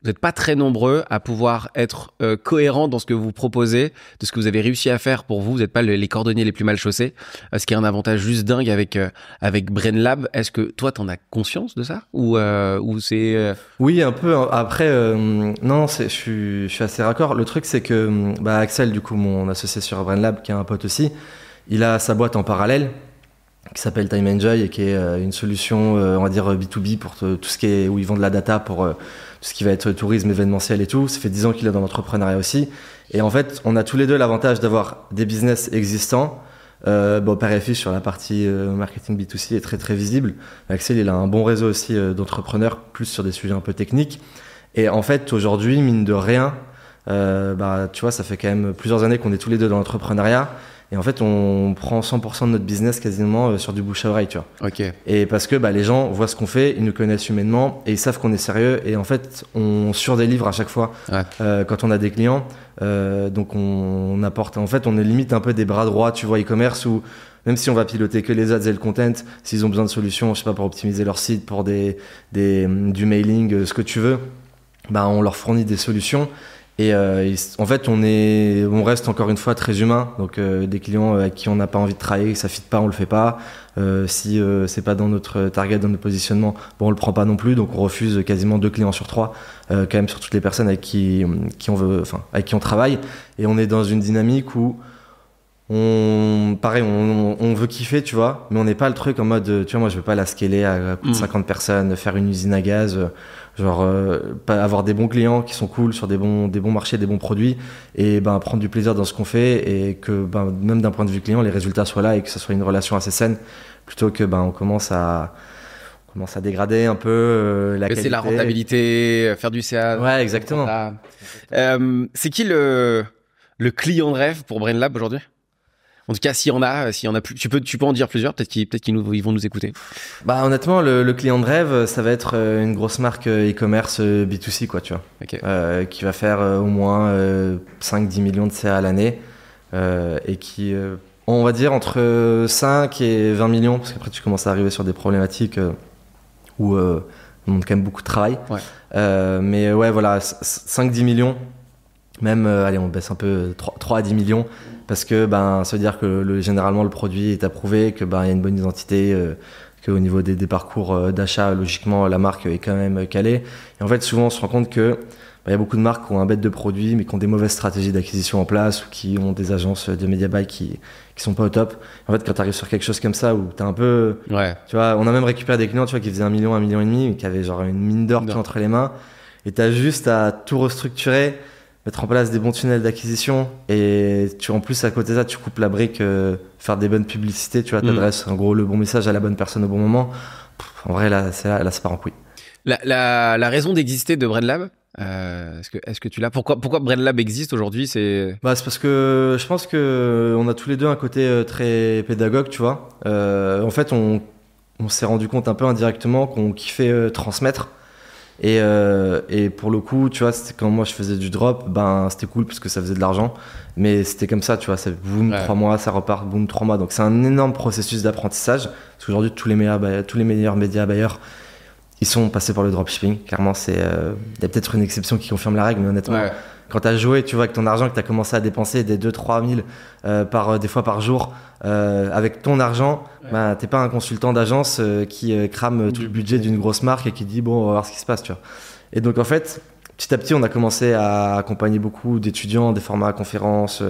vous n'êtes pas très nombreux à pouvoir être euh, cohérent dans ce que vous proposez, de ce que vous avez réussi à faire pour vous. Vous n'êtes pas le- les cordonniers les plus mal chaussés, euh, ce qui est un avantage juste dingue avec, euh, avec BrainLab. Est-ce que toi, t'en as conscience de ça Ou, euh, ou c'est... euh, Oui, un peu. hein. Après, non, je suis, assez raccord. Le truc, c'est que bah, Axel, du coup, mon associé sur BrainLab, qui est un pote aussi, il a sa boîte en parallèle qui s'appelle Time Enjoy et qui est une solution, on va dire B2B pour tout ce qui est où ils vendent de la data pour tout ce qui va être tourisme événementiel et tout. Ça fait 10 ans qu'il est dans l'entrepreneuriat aussi. Et en fait, on a tous les deux l'avantage d'avoir des business existants. Euh, bon, Père et sur la partie euh, marketing B2C est très très visible. Axel, il a un bon réseau aussi euh, d'entrepreneurs, plus sur des sujets un peu techniques. Et en fait, aujourd'hui, mine de rien, euh, bah, tu vois, ça fait quand même plusieurs années qu'on est tous les deux dans l'entrepreneuriat. Et en fait, on prend 100% de notre business quasiment euh, sur du bouche à oreille, tu vois. Ok. Et parce que bah, les gens voient ce qu'on fait, ils nous connaissent humainement et ils savent qu'on est sérieux. Et en fait, on surdélivre à chaque fois Ouais. euh, quand on a des clients. Euh, donc on, on apporte, en fait, on est limite un peu des bras droits, tu vois, e-commerce où même si on va piloter que les ads et le content, s'ils ont besoin de solutions, je sais pas, pour optimiser leur site, pour des, des, du mailing, ce que tu veux, bah, on leur fournit des solutions. Et euh, en fait, on est, on reste encore une fois très humain. Donc, euh, des clients avec qui on n'a pas envie de travailler, ça fit pas, on le fait pas. Euh, si euh, c'est pas dans notre target, dans notre positionnement, bon, on le prend pas non plus. Donc, on refuse quasiment deux clients sur trois, euh, quand même sur toutes les personnes avec qui, qui on veut, enfin, avec qui on travaille. Et on est dans une dynamique où on, pareil, on, on veut kiffer, tu vois, mais on n'est pas le truc en mode, euh, tu vois, moi je veux pas la scaler à, à coup de Mm. 50 personnes, faire une usine à gaz, euh, genre euh, pas avoir des bons clients qui sont cool sur des bons, des bons marchés, des bons produits, et ben prendre du plaisir dans ce qu'on fait et que ben, même d'un point de vue client, les résultats soient là et que ce soit une relation assez saine, plutôt que ben on commence à on commence à dégrader un peu euh, la qualité. la rentabilité, euh, faire du CA. Ouais, exactement. Euh, c'est qui le, le client de rêve pour BrainLab aujourd'hui? En tout cas, s'il y en a, s'il y en a plus, tu peux, tu peux en dire plusieurs. Peut-être qu'ils, peut-être qu'ils nous, ils vont nous écouter. Bah honnêtement, le, le client de rêve, ça va être euh, une grosse marque euh, e-commerce euh, B2C, quoi, tu vois. Ok. euh, qui va faire au moins euh, 5-10 millions de CA à l'année euh, et qui, euh, on va dire, entre 5 et 20 millions, parce qu'après tu commences à arriver sur des problématiques où on demande quand même beaucoup de travail. Ouais. Mais ouais, voilà, 5-10 millions, même, euh, allez, on baisse un peu 3, 3 à 10 millions, parce que ben, ça veut dire que le, généralement le produit est approuvé, que ben, il y a une bonne identité. Euh, qu'au niveau des, des parcours euh, d'achat, logiquement, la marque est quand même calée. Et en fait, souvent, on se rend compte que bah, il y a beaucoup de marques qui ont un bête de produits, mais qui ont des mauvaises stratégies d'acquisition en place ou qui ont des agences de media buy qui qui sont pas au top. En fait, quand tu arrives sur quelque chose comme ça où tu un peu, Ouais. tu vois, on a même récupéré des clients, tu vois, qui faisaient un million, un million et demi, mais qui avaient genre une mine d'or entre les mains, et tu as juste à tout restructurer, mettre en place des bons tunnels d'acquisition, et tu en plus à côté de ça, tu coupes la brique, euh, faire des bonnes publicités, tu vois, Mm. t'adresses en gros le bon message à la bonne personne au bon moment. Pff, en vrai, là, c'est là, là, ça part en couille. La, la, la raison d'exister de BrainLab, euh, est-ce que, est-ce que tu l'as? Pourquoi, pourquoi BrainLab existe aujourd'hui? C'est Bah, c'est parce que je pense que on a tous les deux un côté euh, très pédagogue, tu vois. Euh, en fait, on, on s'est rendu compte un peu indirectement qu'on kiffait transmettre. Et, euh, et pour le coup, tu vois, quand moi je faisais du drop, ben c'était cool parce que ça faisait de l'argent. Mais c'était comme ça, tu vois, c'est boum, Ouais. trois mois, ça repart, boum, trois mois. Donc c'est un énorme processus d'apprentissage. Parce qu'aujourd'hui, tous les meilleurs, bailleurs- tous les meilleurs médias bailleurs, ils sont passés par le dropshipping. Clairement, c'est, euh, il y a peut-être une exception qui confirme la règle, mais honnêtement, Ouais. Quand tu as joué, tu vois, avec ton argent que tu as commencé à dépenser des 2-3 000 euh, par, euh, des fois par jour, euh, avec ton argent, Ouais. bah, t'es pas un consultant d'agence euh, qui crame tout le budget d'une grosse marque et qui dit bon, on va voir ce qui se passe, tu vois. Et donc en fait, petit à petit, on a commencé à accompagner beaucoup d'étudiants, des formats conférences,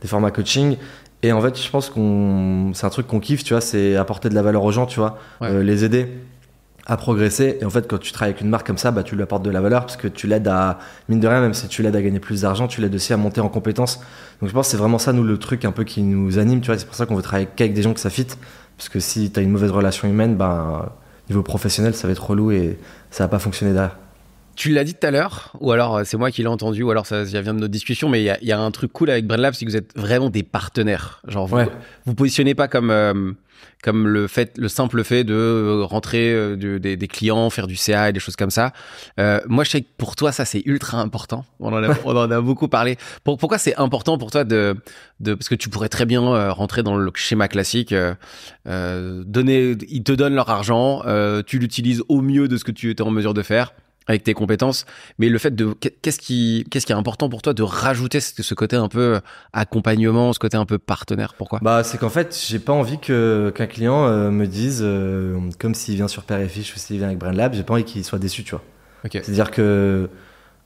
des formats coaching. Et en fait, je pense qu'on, c'est un truc qu'on kiffe, tu vois, c'est apporter de la valeur aux gens, tu vois, Ouais. les aider à progresser. Et en fait, quand tu travailles avec une marque comme ça, bah, tu lui apportes de la valeur parce que tu l'aides à, mine de rien, même si tu l'aides à gagner plus d'argent, tu l'aides aussi à monter en compétences. Donc je pense que c'est vraiment ça, nous, le truc un peu qui nous anime, tu vois. C'est pour ça qu'on veut travailler qu'avec des gens que ça fit. Parce que si tu as une mauvaise relation humaine, ben, niveau professionnel, ça va être relou et ça va pas fonctionner derrière. Tu l'as dit tout à l'heure, ou alors euh, c'est moi qui l'ai entendu, ou alors ça, ça vient de notre discussion, mais il y a, il y a un truc cool avec BrainLab, c'est que vous êtes vraiment des partenaires. Genre, vous, Ouais. vous positionnez pas comme euh, comme le fait, le simple fait de euh, rentrer euh, de- des, des clients, faire du CA et des choses comme ça. Euh, moi, je sais que pour toi, ça c'est ultra important. On en a, on en a beaucoup parlé. Pour- pourquoi c'est important pour toi de, de parce que tu pourrais très bien rentrer dans le schéma classique, donner, ils te donnent leur argent, tu l'utilises au mieux de ce que tu étais en mesure de faire avec tes compétences, mais le fait de qu'est-ce qui qu'est-ce qui est important pour toi de rajouter ce, ce côté un peu accompagnement, ce côté un peu partenaire? Pourquoi? Bah, c'est qu'en fait, j'ai pas envie que, qu'un client euh, me dise, euh, comme s'il vient sur Père et Fiche ou s'il vient avec BrainLab, j'ai pas envie qu'il soit déçu, tu vois. Ok. C'est-à-dire que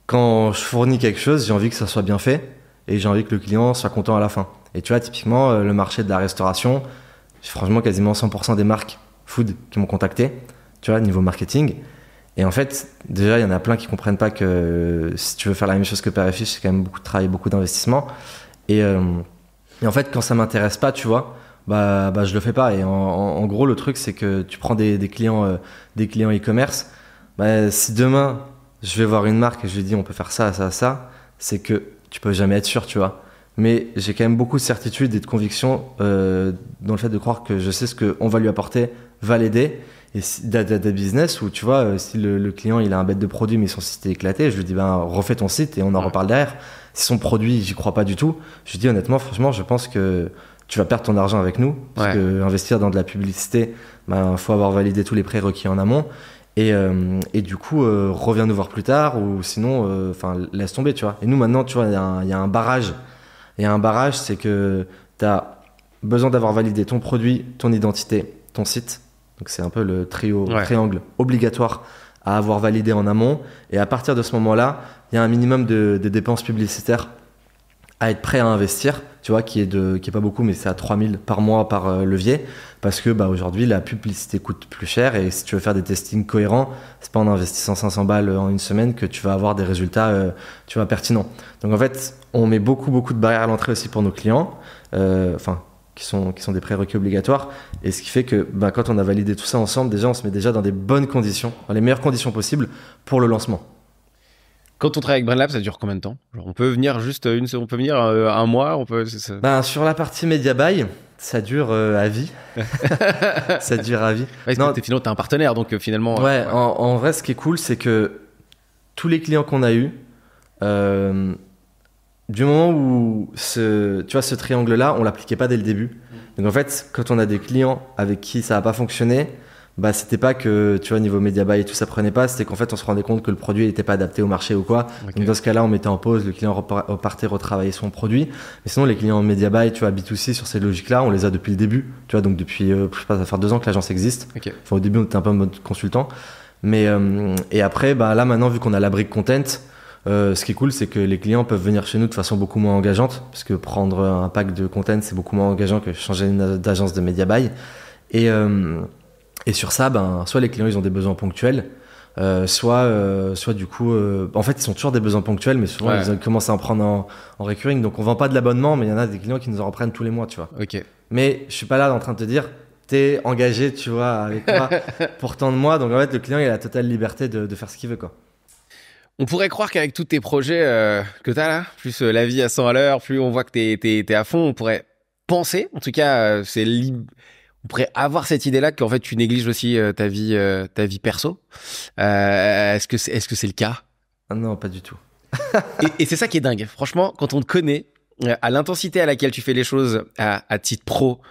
quand je fournis quelque chose, j'ai envie que ça soit bien fait et j'ai envie que le client soit content à la fin. Et tu vois, typiquement, euh, le marché de la restauration, franchement quasiment 100% des marques food qui m'ont contacté, tu vois, niveau marketing. Et en fait, déjà, il y en a plein qui comprennent pas que si tu veux faire la même chose que Père c'est quand même beaucoup de travail, beaucoup d'investissement. Et, euh, et en fait, quand ça m'intéresse pas, tu vois, bah, bah je le fais pas. Et en, gros, le truc, c'est que tu prends des, clients, euh, des clients e-commerce. Bah, si demain je vais voir une marque et je lui dis on peut faire ça, ça, ça, c'est que tu peux jamais être sûr, tu vois. Mais j'ai quand même beaucoup de certitude et de conviction euh, dans le fait de croire que je sais ce qu'on va lui apporter, va l'aider. Et des business où tu vois, euh, si le, le client il a un bête de produit mais son site est éclaté, je lui dis ben refais ton site et on en reparle derrière. Si son produit j'y crois pas du tout, je lui dis honnêtement, franchement, je pense que tu vas perdre ton argent avec nous. Parce Ouais. que investir dans de la publicité, ben faut avoir validé tous les prérequis en amont. Et, euh, et du coup, euh, reviens nous voir plus tard ou sinon, euh, enfin, laisse tomber, tu vois. Et nous, maintenant, tu vois, il y, a un- il y a un barrage. Il y a un barrage, c'est que tu as besoin d'avoir validé ton produit, ton identité, ton site. Donc, c'est un peu le trio, Ouais. triangle obligatoire à avoir validé en amont. Et à partir de ce moment-là, il y a un minimum de, de dépenses publicitaires à être prêt à investir, tu vois, qui est, de, qui est pas beaucoup, mais c'est à 3000 par mois par euh, levier, parce que bah, aujourd'hui, la publicité coûte plus cher, et si tu veux faire des testings cohérents, c'est pas en investissant 500 balles en une semaine que tu vas avoir des résultats, euh, tu vois, pertinents. Donc en fait, on met beaucoup, beaucoup de barrières à l'entrée aussi pour nos clients, euh, enfin, qui sont, qui sont des prérequis obligatoires, et ce qui fait que bah, quand on a validé tout ça ensemble, déjà, on se met déjà dans des bonnes conditions, dans les meilleures conditions possibles pour le lancement. Quand on travaille avec BrainLab, ça dure combien de temps? Genre, On peut venir juste une, on peut venir euh, un mois, on peut. Ben, sur la partie Media Buy, ça dure euh, à vie. ça dure à vie. Ouais, non. que t'es- finalement, t'es un partenaire, donc euh, finalement. Ouais, En, en vrai, ce qui est cool, c'est que tous les clients qu'on a eus, du moment où ce, tu vois, ce triangle-là, on l'appliquait pas dès le début. Donc en fait, quand on a des clients avec qui ça n'a pas fonctionné, bah c'était pas que tu vois niveau média buy et tout ça prenait pas, c'était qu'en fait on se rendait compte que le produit n'était pas adapté au marché ou quoi. Donc dans ce cas-là, on mettait en pause, le client repar- repartait retravailler son produit. Mais sinon, les clients media buy, tu vois, B2C sur ces logiques-là, on les a depuis le début. Tu vois, donc depuis, euh, je sais pas, ça va faire deux ans que l'agence existe. Ok. Enfin, au début, on était un peu en mode consultant. Mais, euh, et après, bah, là, maintenant, vu qu'on a la brique content, euh, ce qui est cool, c'est que les clients peuvent venir chez nous de façon beaucoup moins engageante. Parce que prendre un pack de content, c'est beaucoup moins engageant que changer d'agence de media buy. Et, euh, et sur ça, ben, soit les clients, ils ont des besoins ponctuels. euh, soit, soit du coup, en fait, ils sont toujours des besoins ponctuels, mais souvent Ouais. ils commencent à en prendre en, en recurring. Donc, on vend pas de l'abonnement, mais il y en a des clients qui nous en reprennent tous les mois, tu vois. Ok. Mais je suis pas là en train de te dire t'es engagé, tu vois, avec moi pour tant de mois. Donc en fait, le client, il a la totale liberté de, de faire ce qu'il veut, quoi. On pourrait croire qu'avec tous tes projets euh, que tu as là, plus euh, la vie à 100 à l'heure, plus on voit que tu es, à fond, on pourrait penser, en tout cas, euh, c'est on pourrait avoir cette idée-là qu'en fait tu négliges aussi ta vie, ta vie perso. est-ce que c'est, est-ce que c'est le cas? Ah Non, pas du tout. et, et c'est ça qui est dingue. Franchement, quand on te connaît, à l'intensité à laquelle tu fais les choses à, à, titre pro,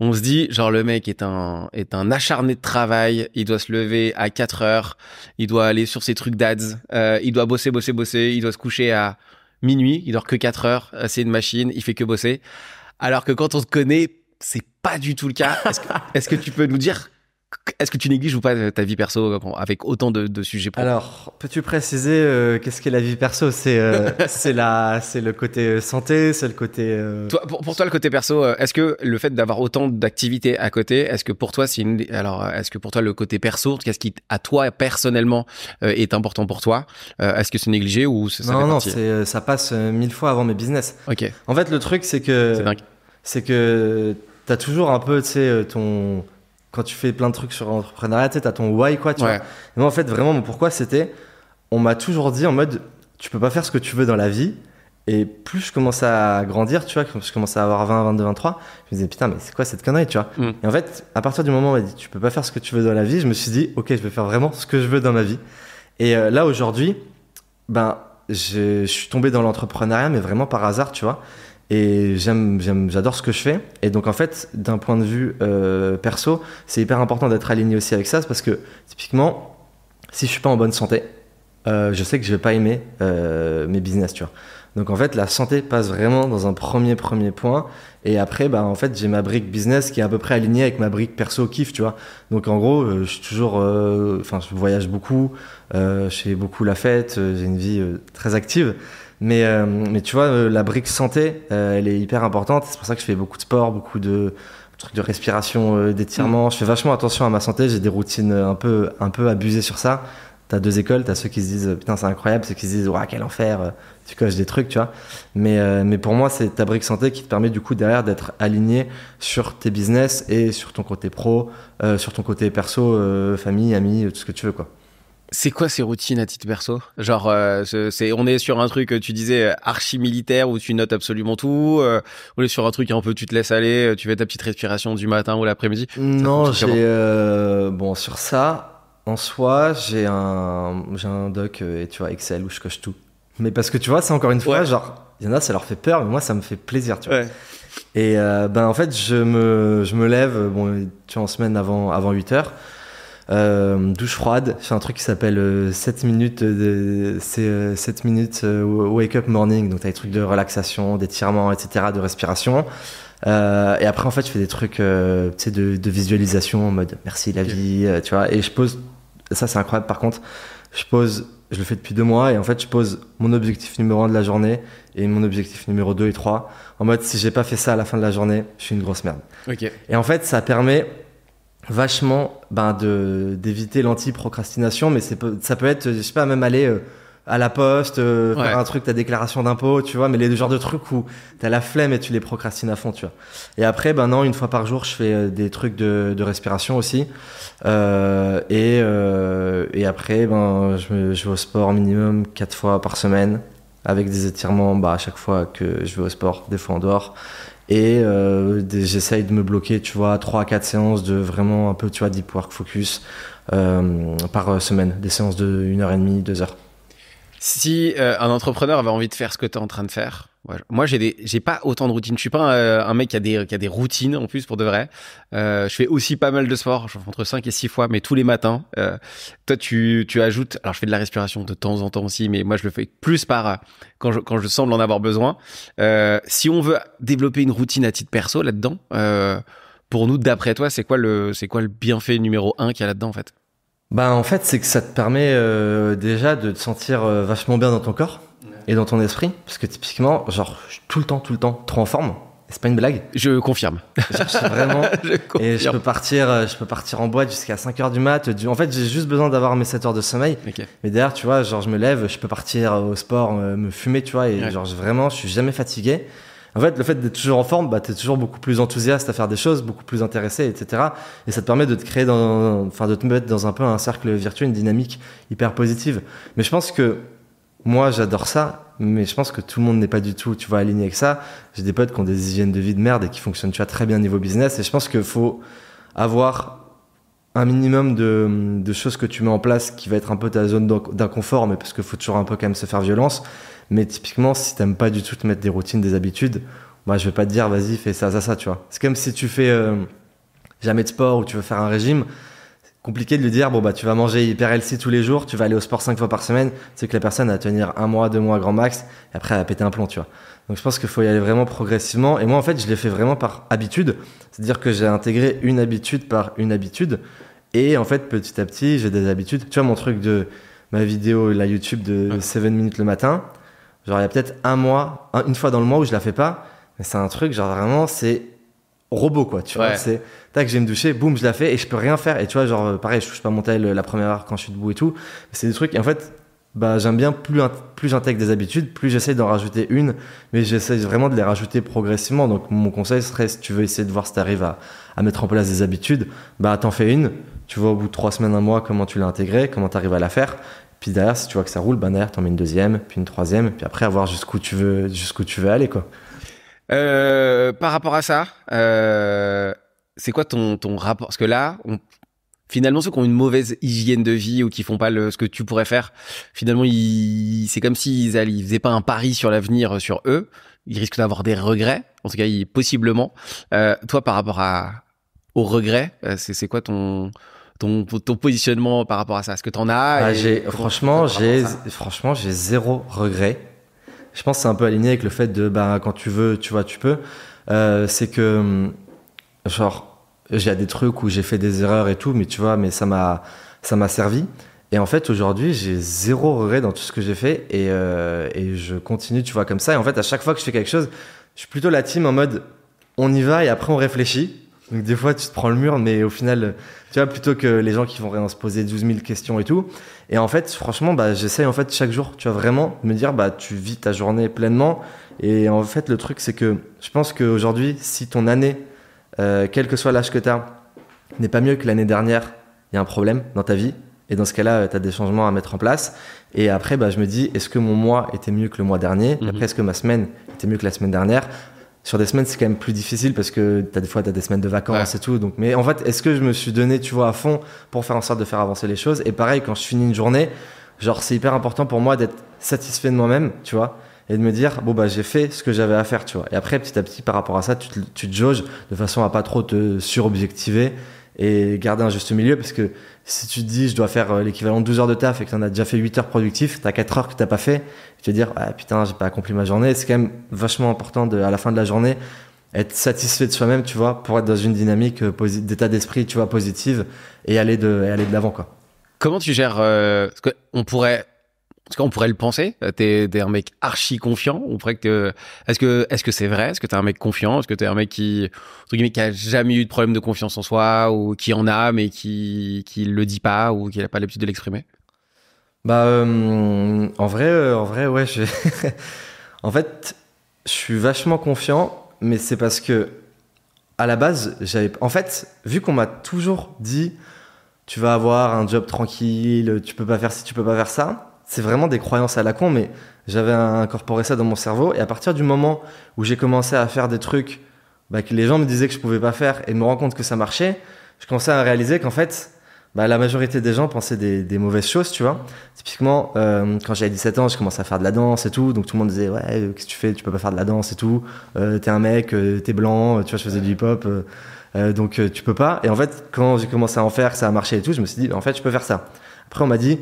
on se dit genre le mec est un est un acharné de travail, il doit se lever à 4 heures, il doit aller sur ses trucs d'ads, euh, il doit bosser bosser bosser, il doit se coucher à minuit, il dort que 4 heures, euh, c'est une machine, il fait que bosser. Alors que quand on te connaît, c'est pas du tout le cas. Est-ce que, est-ce que tu peux nous dire est-ce que tu négliges ou pas ta vie perso avec autant de, sujets pro Alors, peux-tu préciser euh, qu'est-ce qu'est la vie perso? C'est euh, c'est la c'est le côté euh, santé, c'est le côté. pour, toi, le côté perso, est-ce que le fait d'avoir autant d'activités à côté, est-ce que pour toi c'est une alors est-ce que pour toi le côté perso, qu'est-ce qui à toi personnellement est important pour toi? Est-ce que c'est négligé ou ça Non non, c'est ça passe mille fois avant mes business. Ok. En fait, le truc c'est que c'est que t'as toujours un peu tu sais ton quand tu fais plein de trucs sur l'entrepreneuriat, tu as ton why, quoi, tu vois. moi, en fait, vraiment, mon pourquoi, c'était, on m'a toujours dit en mode, tu peux pas faire ce que tu veux dans la vie. Et plus je commençais à grandir, tu vois, quand je commençais à avoir 20, 22, 23, je me disais, putain, mais c'est quoi cette connerie, tu vois. Mm. Et en fait, à partir du moment où on m'a dit, tu peux pas faire ce que tu veux dans la vie, je me suis dit, ok, je vais faire vraiment ce que je veux dans ma vie. Et euh, là, aujourd'hui, ben, je suis tombé dans l'entrepreneuriat, mais vraiment par hasard, tu vois. Et j'aime, j'aime, j'adore ce que je fais. Et donc, en fait, d'un point de vue euh, perso, c'est hyper important d'être aligné aussi avec ça, parce que typiquement, si je suis pas en bonne santé, euh, je sais que je vais pas aimer euh, mes business, tu vois. Donc, en fait, la santé passe vraiment dans un premier, premier point. Et après, bah, en fait, j'ai ma brique business qui est à peu près alignée avec ma brique perso kiff, tu vois. Donc, en gros, je suis toujours, enfin, je voyage beaucoup, je fais beaucoup la fête, j'ai une vie très active. Mais, euh, mais tu vois, euh, la brique santé, euh, elle est hyper importante. C'est pour ça que je fais beaucoup de sport, beaucoup de trucs de respiration, d'étirement. Mm. Je fais vachement attention à ma santé. J'ai des routines un peu, un peu abusées sur ça. T'as deux écoles, t'as ceux qui se disent putain c'est incroyable, ceux qui se disent ouais quel enfer, tu coches des trucs, tu vois. Mais, mais pour moi c'est ta brique santé qui te permet du coup derrière d'être aligné sur tes business et sur ton côté pro, sur ton côté perso, famille, amis, tout ce que tu veux quoi. C'est quoi ces routines à titre perso? Genre, euh, c'est, on est sur un truc, tu disais euh, archi militaire où tu notes absolument tout. Euh, on est sur un truc un peu, tu te laisses aller, tu fais ta petite respiration du matin ou l'après-midi. Non, j'ai bon sur ça. En soi, j'ai un j'ai un doc et tu vois Excel où je coche tout. Mais parce que tu vois, c'est encore une fois, genre, il y en a, ça leur fait peur, mais moi, ça me fait plaisir, tu vois. Et ben en fait, je me je me lève, bon, tu vois, en semaine avant avant 8 heures. Euh, douche froide, c'est un truc qui s'appelle 7 euh, minutes, de, c'est 7 euh, minutes wake up morning, donc t'as des trucs de relaxation, d'étirement, etc., de respiration. et après, en fait, je fais des trucs de, de, visualisation en mode merci la vie, tu vois. Et je pose, ça c'est incroyable par contre, je pose, je le fais depuis deux mois, et en fait, je pose mon objectif numéro 1 de la journée et mon objectif numéro 2 et 3 en mode si j'ai pas fait ça à la fin de la journée, je suis une grosse merde. Et en fait, ça permet vachement ben, de d'éviter l'anti-procrastination, mais c'est ça peut être, je sais pas, même aller euh, à la poste, euh, faire un truc, ta déclaration d'impôt, tu vois, mais les genres de trucs où t'as la flemme et tu les procrastines à fond, tu vois. Et après, ben non, une fois par jour, je fais euh, des trucs de, de respiration aussi. Euh, et, et après, ben, je, je vais au sport minimum quatre fois par semaine, avec des étirements, bah, à chaque fois que je vais au sport, des fois en dehors. Et euh, j'essaye de me bloquer, tu vois, 3 à 4 séances de vraiment un peu, tu vois, deep work focus euh, par semaine, des séances de 1h30, 2 heures. Si euh, un entrepreneur avait envie de faire ce que tu es en train de faire, moi j'ai pas autant de routines. Je suis pas un, un, mec qui a des, routines en plus pour de vrai. Euh, je fais aussi pas mal de sport, je fais entre 5 et 6 fois, mais tous les matins. Euh, toi tu, ajoutes, alors je fais de la respiration de temps en temps aussi, mais moi je le fais plus par quand je, semble en avoir besoin. Euh, si on veut développer une routine à titre perso là-dedans, euh, pour nous d'après toi, c'est quoi le, bienfait numéro 1 qu'il y a là-dedans en fait? Bah en fait c'est que ça te permet euh, déjà de te sentir euh, vachement bien dans ton corps et dans ton esprit parce que typiquement genre je suis tout le temps tout le temps trop en forme c'est pas une blague. Je confirme. Je vraiment. Et je peux partir euh, je peux partir en boîte jusqu'à 5 heures du mat en fait j'ai juste besoin d'avoir mes 7 heures de sommeil. Mais derrière tu vois genre je me lève je peux partir au sport me fumer tu vois et genre vraiment je suis jamais fatigué. En fait, le fait d'être toujours en forme, bah, tu es toujours beaucoup plus enthousiaste à faire des choses, beaucoup plus intéressé, etc. Et ça te permet de te créer dans, enfin, de te mettre dans un peu un cercle virtuel, une dynamique hyper positive. Mais je pense que moi, j'adore ça, mais je pense que tout le monde n'est pas du tout, tu vois, aligné avec ça. J'ai des potes qui ont des hygiènes de vie de merde et qui fonctionnent, très bien niveau business. Et je pense qu'il faut avoir un minimum de, choses que tu mets en place qui va être un peu ta zone d'inconfort, mais parce qu'il faut toujours un peu quand même se faire violence. Mais typiquement, si t'aimes pas du tout te mettre des routines, des habitudes, moi, je vais pas te dire, vas-y, fais ça, ça, ça, tu vois. C'est comme si tu fais euh, jamais de sport ou tu veux faire un régime. Compliqué de lui dire, bon, bah, tu vas manger hyper healthy tous les jours, tu vas aller au sport cinq fois par semaine. C'est que la personne va tenir un mois, deux mois grand max, et après, elle va péter un plomb, tu vois. Donc, je pense qu'il faut y aller vraiment progressivement. Et moi, en fait, je l'ai fait vraiment par habitude. C'est-à-dire que j'ai intégré une habitude par une habitude. Et en fait, petit à petit, j'ai des habitudes. Tu vois, mon truc de ma vidéo, la YouTube de 7 minutes le matin, genre, il y a peut-être un mois, une fois dans le mois où je la fais pas. Mais c'est un truc, genre, vraiment, c'est robot, quoi. Tu vois, c'est, tac, je vais me doucher, boum, je la fais et je peux rien faire. Et tu vois, genre, pareil, je touche pas mon tel la première heure quand je suis debout et tout. C'est des trucs, et en fait, bah, j'aime bien plus, plus j'intègre des habitudes, plus j'essaie d'en rajouter une, mais j'essaie vraiment de les rajouter progressivement. Donc, mon conseil serait, si tu veux essayer de voir si tu arrives à, à mettre en place des habitudes, bah, t'en fais une, tu vois au bout de trois semaines, un mois, comment tu l'as intégré, comment tu arrives à la faire. Puis derrière, si tu vois que ça roule, ben derrière, t'en mets une deuxième, puis une troisième, puis après, à voir jusqu'où tu veux, jusqu'où tu veux aller, quoi. Euh, par rapport à ça, euh, c'est quoi ton, ton rapport? Parce que là, on, finalement, ceux qui ont une mauvaise hygiène de vie ou qui font pas le, ce que tu pourrais faire, finalement, c'est comme s'ils ils faisaient pas un pari sur l'avenir sur eux. Ils risquent d'avoir des regrets, en tout cas, possiblement. Euh, toi, par rapport à, aux regrets, euh, c'est quoi ton, ton, ton positionnement par rapport à ça? Est-ce que tu en as bah, Franchement, j'ai franchement j'ai zéro regret. Je pense que c'est un peu aligné avec le fait de bah, quand tu veux, tu vois, tu peux. Euh, c'est que, hum, genre, j'ai des trucs où j'ai fait des erreurs et tout, mais tu vois, mais ça m'a ça m'a servi. Et en fait, aujourd'hui, j'ai zéro regret dans tout ce que j'ai fait et, euh, et je continue, tu vois, comme ça. Et en fait, à chaque fois que je fais quelque chose, je suis plutôt la team en mode on y va et après on réfléchit. Donc des fois, tu te prends le mur, mais au final, tu vois, plutôt que les gens qui vont rien se poser 12 000 questions et tout. Et en fait, franchement, bah, j'essaye en fait chaque jour, tu vois, vraiment me dire, bah, tu vis ta journée pleinement. Et en fait, le truc, c'est que je pense qu'aujourd'hui, si ton année, euh, quel que soit l'âge que tu as, n'est pas mieux que l'année dernière, il y a un problème dans ta vie. Et dans ce cas-là, tu as des changements à mettre en place. Et après, bah, je me dis, est-ce que mon mois était mieux que le mois dernier? Mhm. Après, est-ce que ma semaine était mieux que la semaine dernière? Sur des semaines, c'est quand même plus difficile parce que as des fois, tu as des semaines de vacances et tout. Donc, mais en fait, est-ce que je me suis donné, tu vois, à fond pour faire en sorte de faire avancer les choses? Et pareil, quand je finis une journée, genre, c'est hyper important pour moi d'être satisfait de moi-même, tu vois, et de me dire, bon, bah, j'ai fait ce que j'avais à faire, tu vois. Et après, petit à petit, par rapport à ça, tu te, tu te jauges de façon à pas trop te surobjectiver et garder un juste milieu parce que si tu te dis je dois faire euh, l'équivalent de 12 heures de taf et que tu en as déjà fait 8 heures productif, tu as 4 heures que tu pas fait, tu vas dire ah, putain, j'ai pas accompli ma journée. C'est quand même vachement important de, à la fin de la journée être satisfait de soi-même, tu vois, pour être dans une dynamique euh, d'état d'esprit, tu vois, positive et aller de, aller de l'avant, quoi. Comment tu gères euh, parce qu'on pourrait parce qu'on pourrait le penser, t'es es un mec archi confiant. On pourrait que est-ce que est-ce que c'est vrai? Est-ce que t'es un mec confiant? Est-ce que t'es un mec qui entre guillemets qui a jamais eu de problème de confiance en soi ou qui en a mais qui qui le dit pas ou qui n'a pas l'habitude de l'exprimer? Bah euh, en vrai euh, en vrai ouais. en fait, je suis vachement confiant, mais c'est parce que à la base j'avais en fait vu qu'on m'a toujours dit tu vas avoir un job tranquille, tu peux pas faire ci, tu peux pas faire ça c'est vraiment des croyances à la con, mais j'avais incorporé ça dans mon cerveau. Et à partir du moment où j'ai commencé à faire des trucs bah, que les gens me disaient que je pouvais pas faire et me rendre compte que ça marchait, je commençais à réaliser qu'en fait, bah, la majorité des gens pensaient des, mauvaises choses, tu vois. Typiquement, euh, quand j'avais 17 ans, je commençais à faire de la danse et tout, donc tout le monde disait ouais, qu'est-ce que tu fais? Tu peux pas faire de la danse et tout. Euh, t'es un mec, euh, t'es blanc, tu vois, je faisais du hip-hop, donc tu peux pas. Et en fait, quand j'ai commencé à en faire, ça a marché et tout, je me suis dit en fait, je peux faire ça. Après, on m'a dit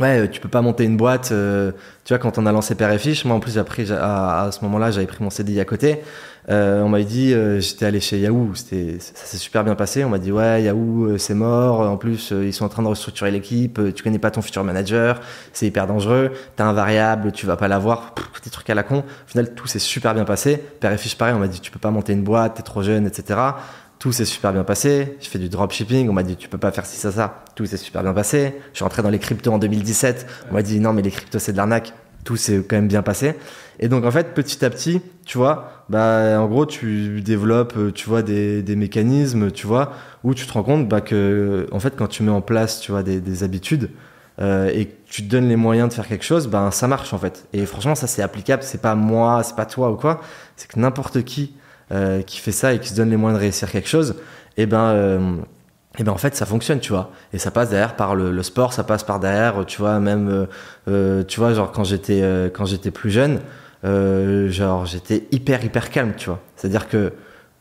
Ouais, euh, tu peux pas monter une boîte. Euh, tu vois, quand on a lancé Père et Fiche, moi en plus, j'ai pris, à, ce moment-là, j'avais pris mon CDI à côté. Euh, on m'a dit, euh, j'étais allé chez Yahoo, c'était, ça s'est super bien passé. On m'a dit, ouais, Yahoo, c'est mort. En plus, ils sont en train de restructurer l'équipe. Tu connais pas ton futur manager, c'est hyper dangereux. T'as un variable, tu vas pas l'avoir. Des trucs à la con. Au final, tout s'est super bien passé. Père et Fiche, pareil, on m'a dit, tu peux pas monter une boîte, t'es trop jeune, etc. Tout s'est super bien passé. Je fais du dropshipping. On m'a dit, tu peux pas faire ci, ça, ça. Tout s'est super bien passé. Je suis rentré dans les cryptos en 2017. On m'a dit, non, mais les cryptos, c'est de l'arnaque. tout s'est quand même bien passé. Et donc en fait, petit à petit, tu vois, bah en gros, tu développes, tu vois, des, mécanismes, tu vois, où tu te rends compte bah, que en fait, quand tu mets en place, tu vois, des, des habitudes euh, et tu te donnes les moyens de faire quelque chose, ben ça marche en fait. Et franchement, ça c'est applicable. C'est pas moi, c'est pas toi ou quoi. C'est que n'importe qui euh, qui fait ça et qui se donne les moyens de réussir quelque chose, et eh ben euh, et ben en fait ça fonctionne tu vois. Et ça passe derrière par le, sport ça passe par derrière tu vois même euh, tu vois genre quand j'étais quand j'étais plus jeune genre j'étais hyper hyper calme tu vois. C'est à dire que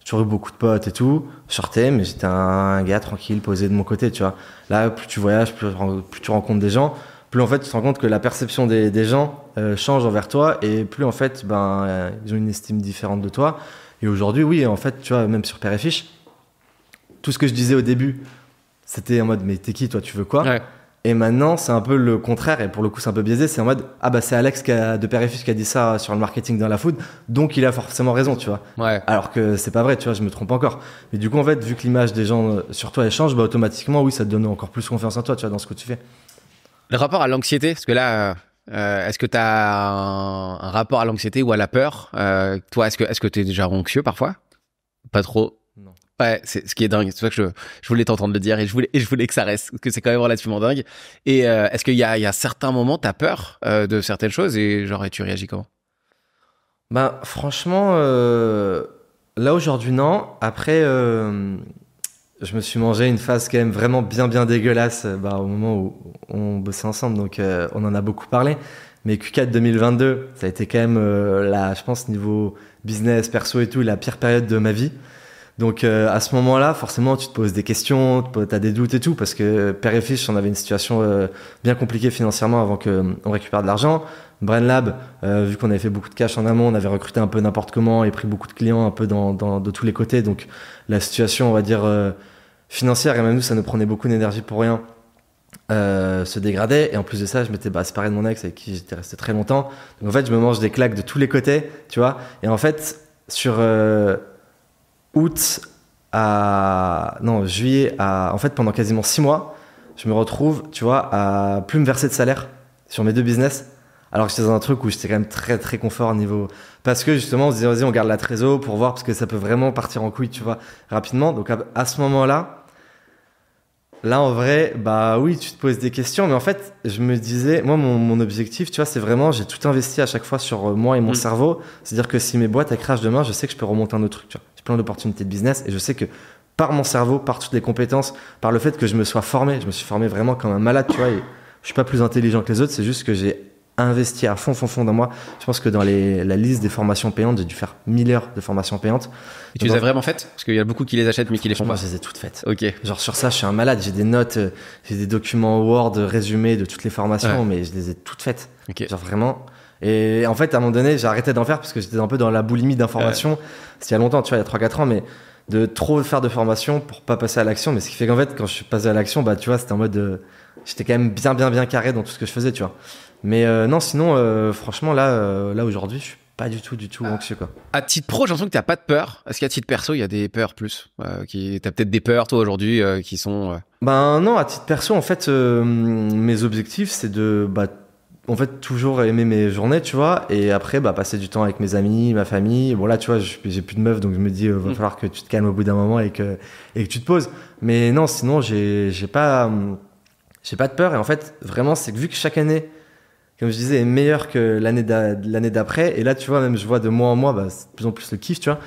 j'aurais beaucoup de potes et tout. Je sortais mais j'étais un, gars tranquille posé de mon côté tu vois. Là plus tu voyages plus, tu rencontres des gens plus en fait tu te rends compte que la perception des, gens change envers toi et plus en fait ben euh, ils ont une estime différente de toi et aujourd'hui oui en fait tu vois même sur Père et Fiche tout ce que je disais au début, c'était en mode mais t'es qui toi, tu veux quoi Ouais. Et maintenant c'est un peu le contraire et pour le coup c'est un peu biaisé, c'est en mode ah bah c'est Alex qui a, de Père et Fiche qui a dit ça sur le marketing dans la food, donc il a forcément raison, tu vois. Ouais. Alors que c'est pas vrai, tu vois, je me trompe encore. Mais du coup en fait vu que l'image des gens euh, sur toi elle change, bah automatiquement oui ça te donne encore plus confiance en toi, tu vois, dans ce que tu fais. Le rapport à l'anxiété, parce que là, euh, est-ce que tu as un, un rapport à l'anxiété ou à la peur? Euh, Toi, est-ce que est-ce que tu es déjà anxieux parfois? Pas trop. Non. Ouais, c'est ce qui est dingue. C'est pour ça que je, je voulais t'entendre le dire et je voulais, et je voulais que ça reste, parce que c'est quand même relativement dingue. Et euh, est-ce qu'il y a, il y a certains moments, tu as peur euh, de certaines choses et genre, et tu réagis comment? Bah franchement, euh, là aujourd'hui non. Après, euh, je me suis mangé une phase quand même vraiment bien bien dégueulasse euh, bah, au moment où on bossait ensemble, donc euh, on en a beaucoup parlé. Mais Q4 2022, ça a été quand même, euh, la, je pense, niveau business, perso et tout, la pire période de ma vie. Donc euh, à ce moment-là, forcément, tu te poses des questions, tu as des doutes et tout, parce que Père et on avait une situation euh, bien compliquée financièrement avant qu'on récupère de l'argent. BrainLab, euh, vu qu'on avait fait beaucoup de cash en amont, on avait recruté un peu n'importe comment et pris beaucoup de clients un peu de tous les côtés. Donc la situation, on va dire, euh, financière, et même nous, ça nous prenait beaucoup d'énergie pour rien, euh, se dégradait. Et en plus de ça, je m'étais bah, séparé de mon ex avec qui j'étais resté très longtemps. Donc en fait, je me mange des claques de tous les côtés, tu vois. Et en fait, sur euh, août à... Non, juillet à... En fait, pendant quasiment six mois, je me retrouve, tu vois, à plus me verser de salaire sur mes deux business. Alors que j'étais dans un truc où j'étais quand même très très confort au niveau. Parce que justement, on se disait, vas-y, on garde la trésor pour voir, parce que ça peut vraiment partir en couille, tu vois, rapidement. Donc à, à ce moment-là, là en vrai, bah oui, tu te poses des questions, mais en fait, je me disais, moi, mon, mon objectif, tu vois, c'est vraiment, j'ai tout investi à chaque fois sur euh, moi et mon Mm. cerveau. C'est-à-dire que si mes boîtes elles crachent demain, je sais que je peux remonter un autre truc, tu vois. J'ai plein d'opportunités de business et je sais que par mon cerveau, par toutes les compétences, par le fait que je me sois formé, je me suis formé vraiment comme un malade, tu vois, et je suis pas plus intelligent que les autres, c'est juste que j'ai investi à fond, fond, fond dans moi. Je pense que dans les, la liste des formations payantes, j'ai dû faire 1000 heures de formations payantes. Et tu les as vraiment faites? Parce qu'il y a beaucoup qui les achètent mais qui les font pas. je les ai toutes faites. Ok. Genre sur ça, je suis un malade. J'ai des notes, euh, j'ai des documents Word résumés de toutes les formations, Ouais. mais je les ai toutes faites. Ok. Genre vraiment. Et en fait, à un moment donné, j'ai arrêté d'en faire parce que j'étais un peu dans la boulimie d'informations. C'était il y a longtemps, tu vois, il y a 3-4 ans, mais de trop faire de formation pour pas passer à l'action. Mais ce qui fait qu'en fait, quand je suis passé à l'action, bah, tu vois, c'était en mode. euh, j'étais quand même bien, bien, bien carré dans tout ce que je faisais, tu vois. Mais euh, non, sinon, euh, franchement, là, euh, là aujourd'hui, je suis pas du tout, du tout anxieux, quoi. À titre pro, j'ai l'impression que t'as pas de peur. Est-ce qu'à titre perso, il y a des peurs plus qui... T'as peut-être des peurs, toi, aujourd'hui, qui sont... Ben non, à titre perso, en fait, mes objectifs, c'est de, bah, en fait, toujours aimer mes journées, tu vois, et après, bah, passer du temps avec mes amis, ma famille. Bon là, tu vois, je- j'ai plus de meuf, donc je me dis, va Mm. falloir que tu te calmes au bout d'un moment et que et que tu te poses. Mais non, sinon, j'ai j'ai pas, j'ai pas de peur. Et en fait, vraiment, c'est que vu que chaque année, comme je disais, est meilleure que l'année d'a- l'année d'après, et là, tu vois, même je vois de mois en mois, bah, c'est de plus en plus le kiff, tu vois.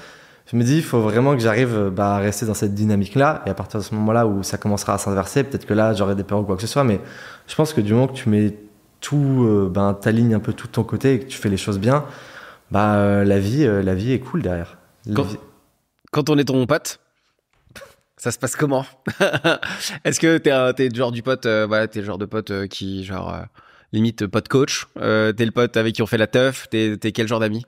Je me dis, il faut vraiment que j'arrive bah, à rester dans cette dynamique-là. Et à partir de ce moment-là où ça commencera à s'inverser, peut-être que là, j'aurai des peurs ou quoi que ce soit. Mais je pense que du moment que tu mets tout, euh, ben, t'alignes un peu tout de ton côté et que tu fais les choses bien, bah, euh, la, vie, euh, la vie est cool derrière. Quand- vie- Quand on est ton pote, ça se passe comment? Est-ce que t'es t'es le genre du pote, euh, voilà, t'es le genre de pote qui, genre, limite pote coach euh, T'es le pote avec qui on fait la teuf T'es quel genre d'ami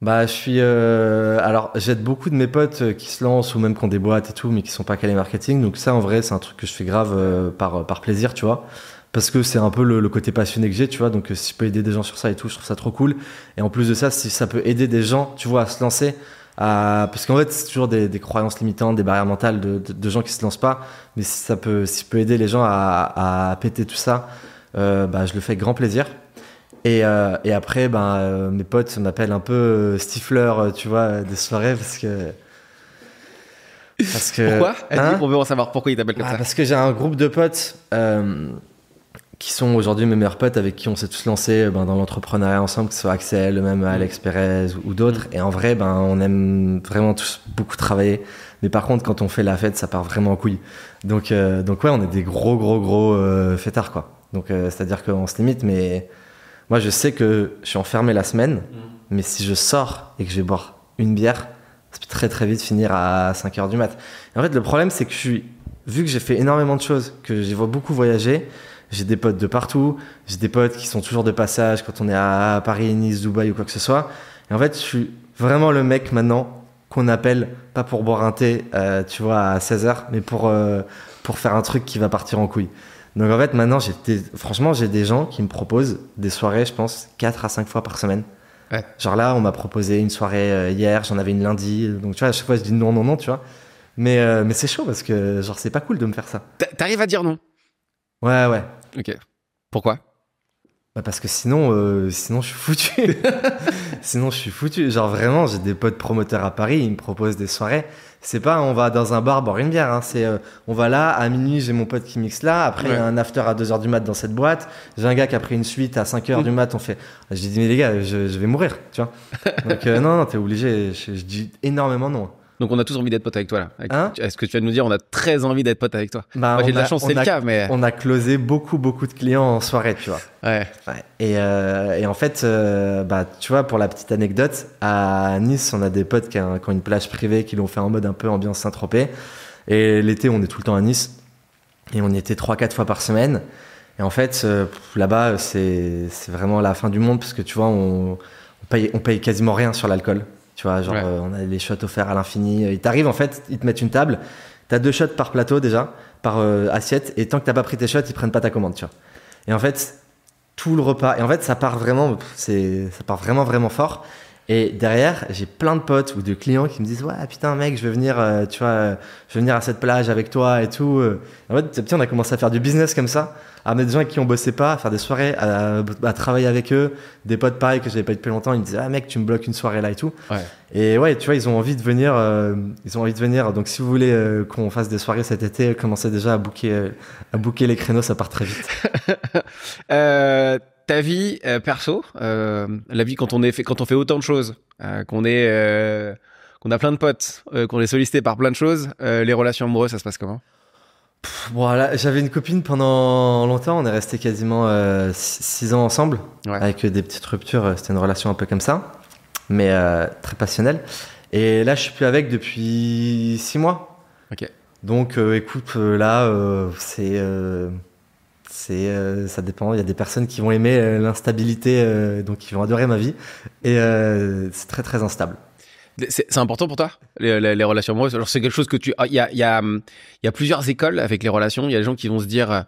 Bah, je suis. euh, alors, j'aide beaucoup de mes potes euh, qui se lancent ou même qui ont des boîtes et tout, mais qui sont pas calés marketing. Donc, ça, en vrai, c'est un truc que je fais grave euh, par, par plaisir, tu vois. Parce que c'est un peu le, côté passionné que j'ai, tu vois. Donc, euh, si je peux aider des gens sur ça et tout, je trouve ça trop cool. Et en plus de ça, si ça peut aider des gens, tu vois, à se lancer, parce qu'en fait, c'est toujours des, des croyances limitantes, des barrières mentales de, de, gens qui se lancent pas. Mais si ça peut, si je peux aider les gens à, à péter tout ça, euh, bah, je le fais avec grand plaisir. Et, euh, et après, ben, euh, mes potes m'appellent un peu euh, euh, tu vois, des soirées parce que. Parce que. Pourquoi Hein On veut en savoir pourquoi ils t'appellent comme Ah, ça. Parce que j'ai un groupe de potes euh, qui sont aujourd'hui mes meilleurs potes avec qui on s'est tous lancés euh, ben, dans l'entrepreneuriat ensemble, que ce soit Axel, même Alex Perez ou, ou d'autres. Et en vrai, ben, on aime vraiment tous beaucoup travailler. Mais par contre, quand on fait la fête, ça part vraiment en couille. Donc, euh, donc ouais, on est des gros, gros, gros euh, fêtards, quoi. Donc, euh, c'est-à-dire qu'on se limite, mais moi, je sais que je suis enfermé la semaine, mais si je sors et que je vais boire une bière, ça peut très, très vite finir à 5 heures du mat. Et en fait, le problème, c'est que je suis, vu que j'ai fait énormément de choses, que j'y vois beaucoup voyager, j'ai des potes de partout, j'ai des potes qui sont toujours de passage quand on est à Paris, Nice, Dubaï ou quoi que ce soit. Et en fait, je suis vraiment le mec maintenant qu'on appelle, pas pour boire un thé, euh, tu vois, à 16h, mais pour, euh, pour faire un truc qui va partir en couille. Donc en fait, maintenant, des- franchement, j'ai des gens qui me proposent des soirées, je pense, 4 à 5 fois par semaine. Ouais. Genre là, on m'a proposé une soirée euh, hier, j'en avais une lundi. Donc tu vois, à chaque fois, je dis non, non, non, tu vois. Mais, euh, mais c'est chaud parce que, genre, c'est pas cool de me faire ça. T'a- T'arrives à dire non? Ouais, ouais. Ok. Pourquoi? Bah parce que sinon, euh, sinon je suis foutu. sinon je suis foutu. Genre vraiment, j'ai des potes promoteurs à Paris, ils me proposent des soirées. C'est pas on va dans un bar boire une bière. Hein. C'est euh, on va là à minuit, j'ai mon pote qui mixe là. Après il y a un after à 2h du mat dans cette boîte. J'ai un gars qui a pris une suite à 5h du mat. On fait. J'ai dit mais les gars, je, je vais mourir, tu vois. Donc euh, non non, t'es obligé. Je, je dis énormément non. Donc on a tous envie d'être potes avec toi là. Hein Est-ce que tu vas nous dire on a très envie d'être potes avec toi Bah, Moi j'ai de la chance, c'est le cas, mais On a closé beaucoup beaucoup de clients en soirée, tu vois. ouais. Ouais. Et, euh, et en fait, euh, bah, tu vois, pour la petite anecdote, à Nice, on a des potes qui, ont une plage privée, qui l'ont fait en mode un peu ambiance Saint-Tropez. Et l'été, on est tout le temps à Nice. Et on y était 3-4 fois par semaine. Et en fait, euh, là-bas, c'est c'est vraiment la fin du monde, parce que tu vois, on, on, paye, on paye quasiment rien sur l'alcool. Tu vois, genre, Ouais. euh, on a les shots offerts à l'infini. Ils t'arrivent, en fait, ils te mettent une table. T'as deux shots par plateau déjà, par euh, assiette. Et tant que t'as pas pris tes shots, ils prennent pas ta commande, tu vois. Et en fait, tout le repas. Et en fait, ça part vraiment, c'est, ça part vraiment, vraiment fort. Et derrière, j'ai plein de potes ou de clients qui me disent Ouais, putain, mec, je vais venir, euh, tu vois, je vais venir à cette plage avec toi et tout. euh. En fait, petit on a commencé à faire du business comme ça, à mettre des gens avec qui on bossait pas, à faire des soirées, à, à travailler avec eux. Des potes pareils que j'avais pas eu depuis longtemps, ils me disaient Ah, mec, tu me bloques une soirée là et tout. Ouais. Et ouais, tu vois, ils ont envie de venir. euh, ils ont envie de venir. Donc, si vous voulez euh, qu'on fasse des soirées cet été, commencez déjà à booker, à booker les créneaux, ça part très vite. Euh, ta vie euh, perso, euh, la vie quand on est fait, quand on fait autant de choses, euh, qu'on est, qu'on a plein de potes, qu'on est sollicité par plein de choses, les relations amoureuses, ça se passe comment? Voilà, j'avais une copine pendant longtemps, on est resté quasiment 6 ans ensemble, Ouais. avec des petites ruptures, c'était une relation un peu comme ça, mais très passionnelle. Et là, je suis plus avec depuis 6 mois. Ok. Donc, écoute, là, c'est. Euh, ça dépend. Il y a des personnes qui vont aimer euh, l'instabilité, euh, donc qui vont adorer ma vie. Et c'est très très instable. C'est important pour toi, les, relations amoureuses? Alors, c'est quelque chose que tu. ah, hum, il y a plusieurs écoles avec les relations. Il y a des gens qui vont se dire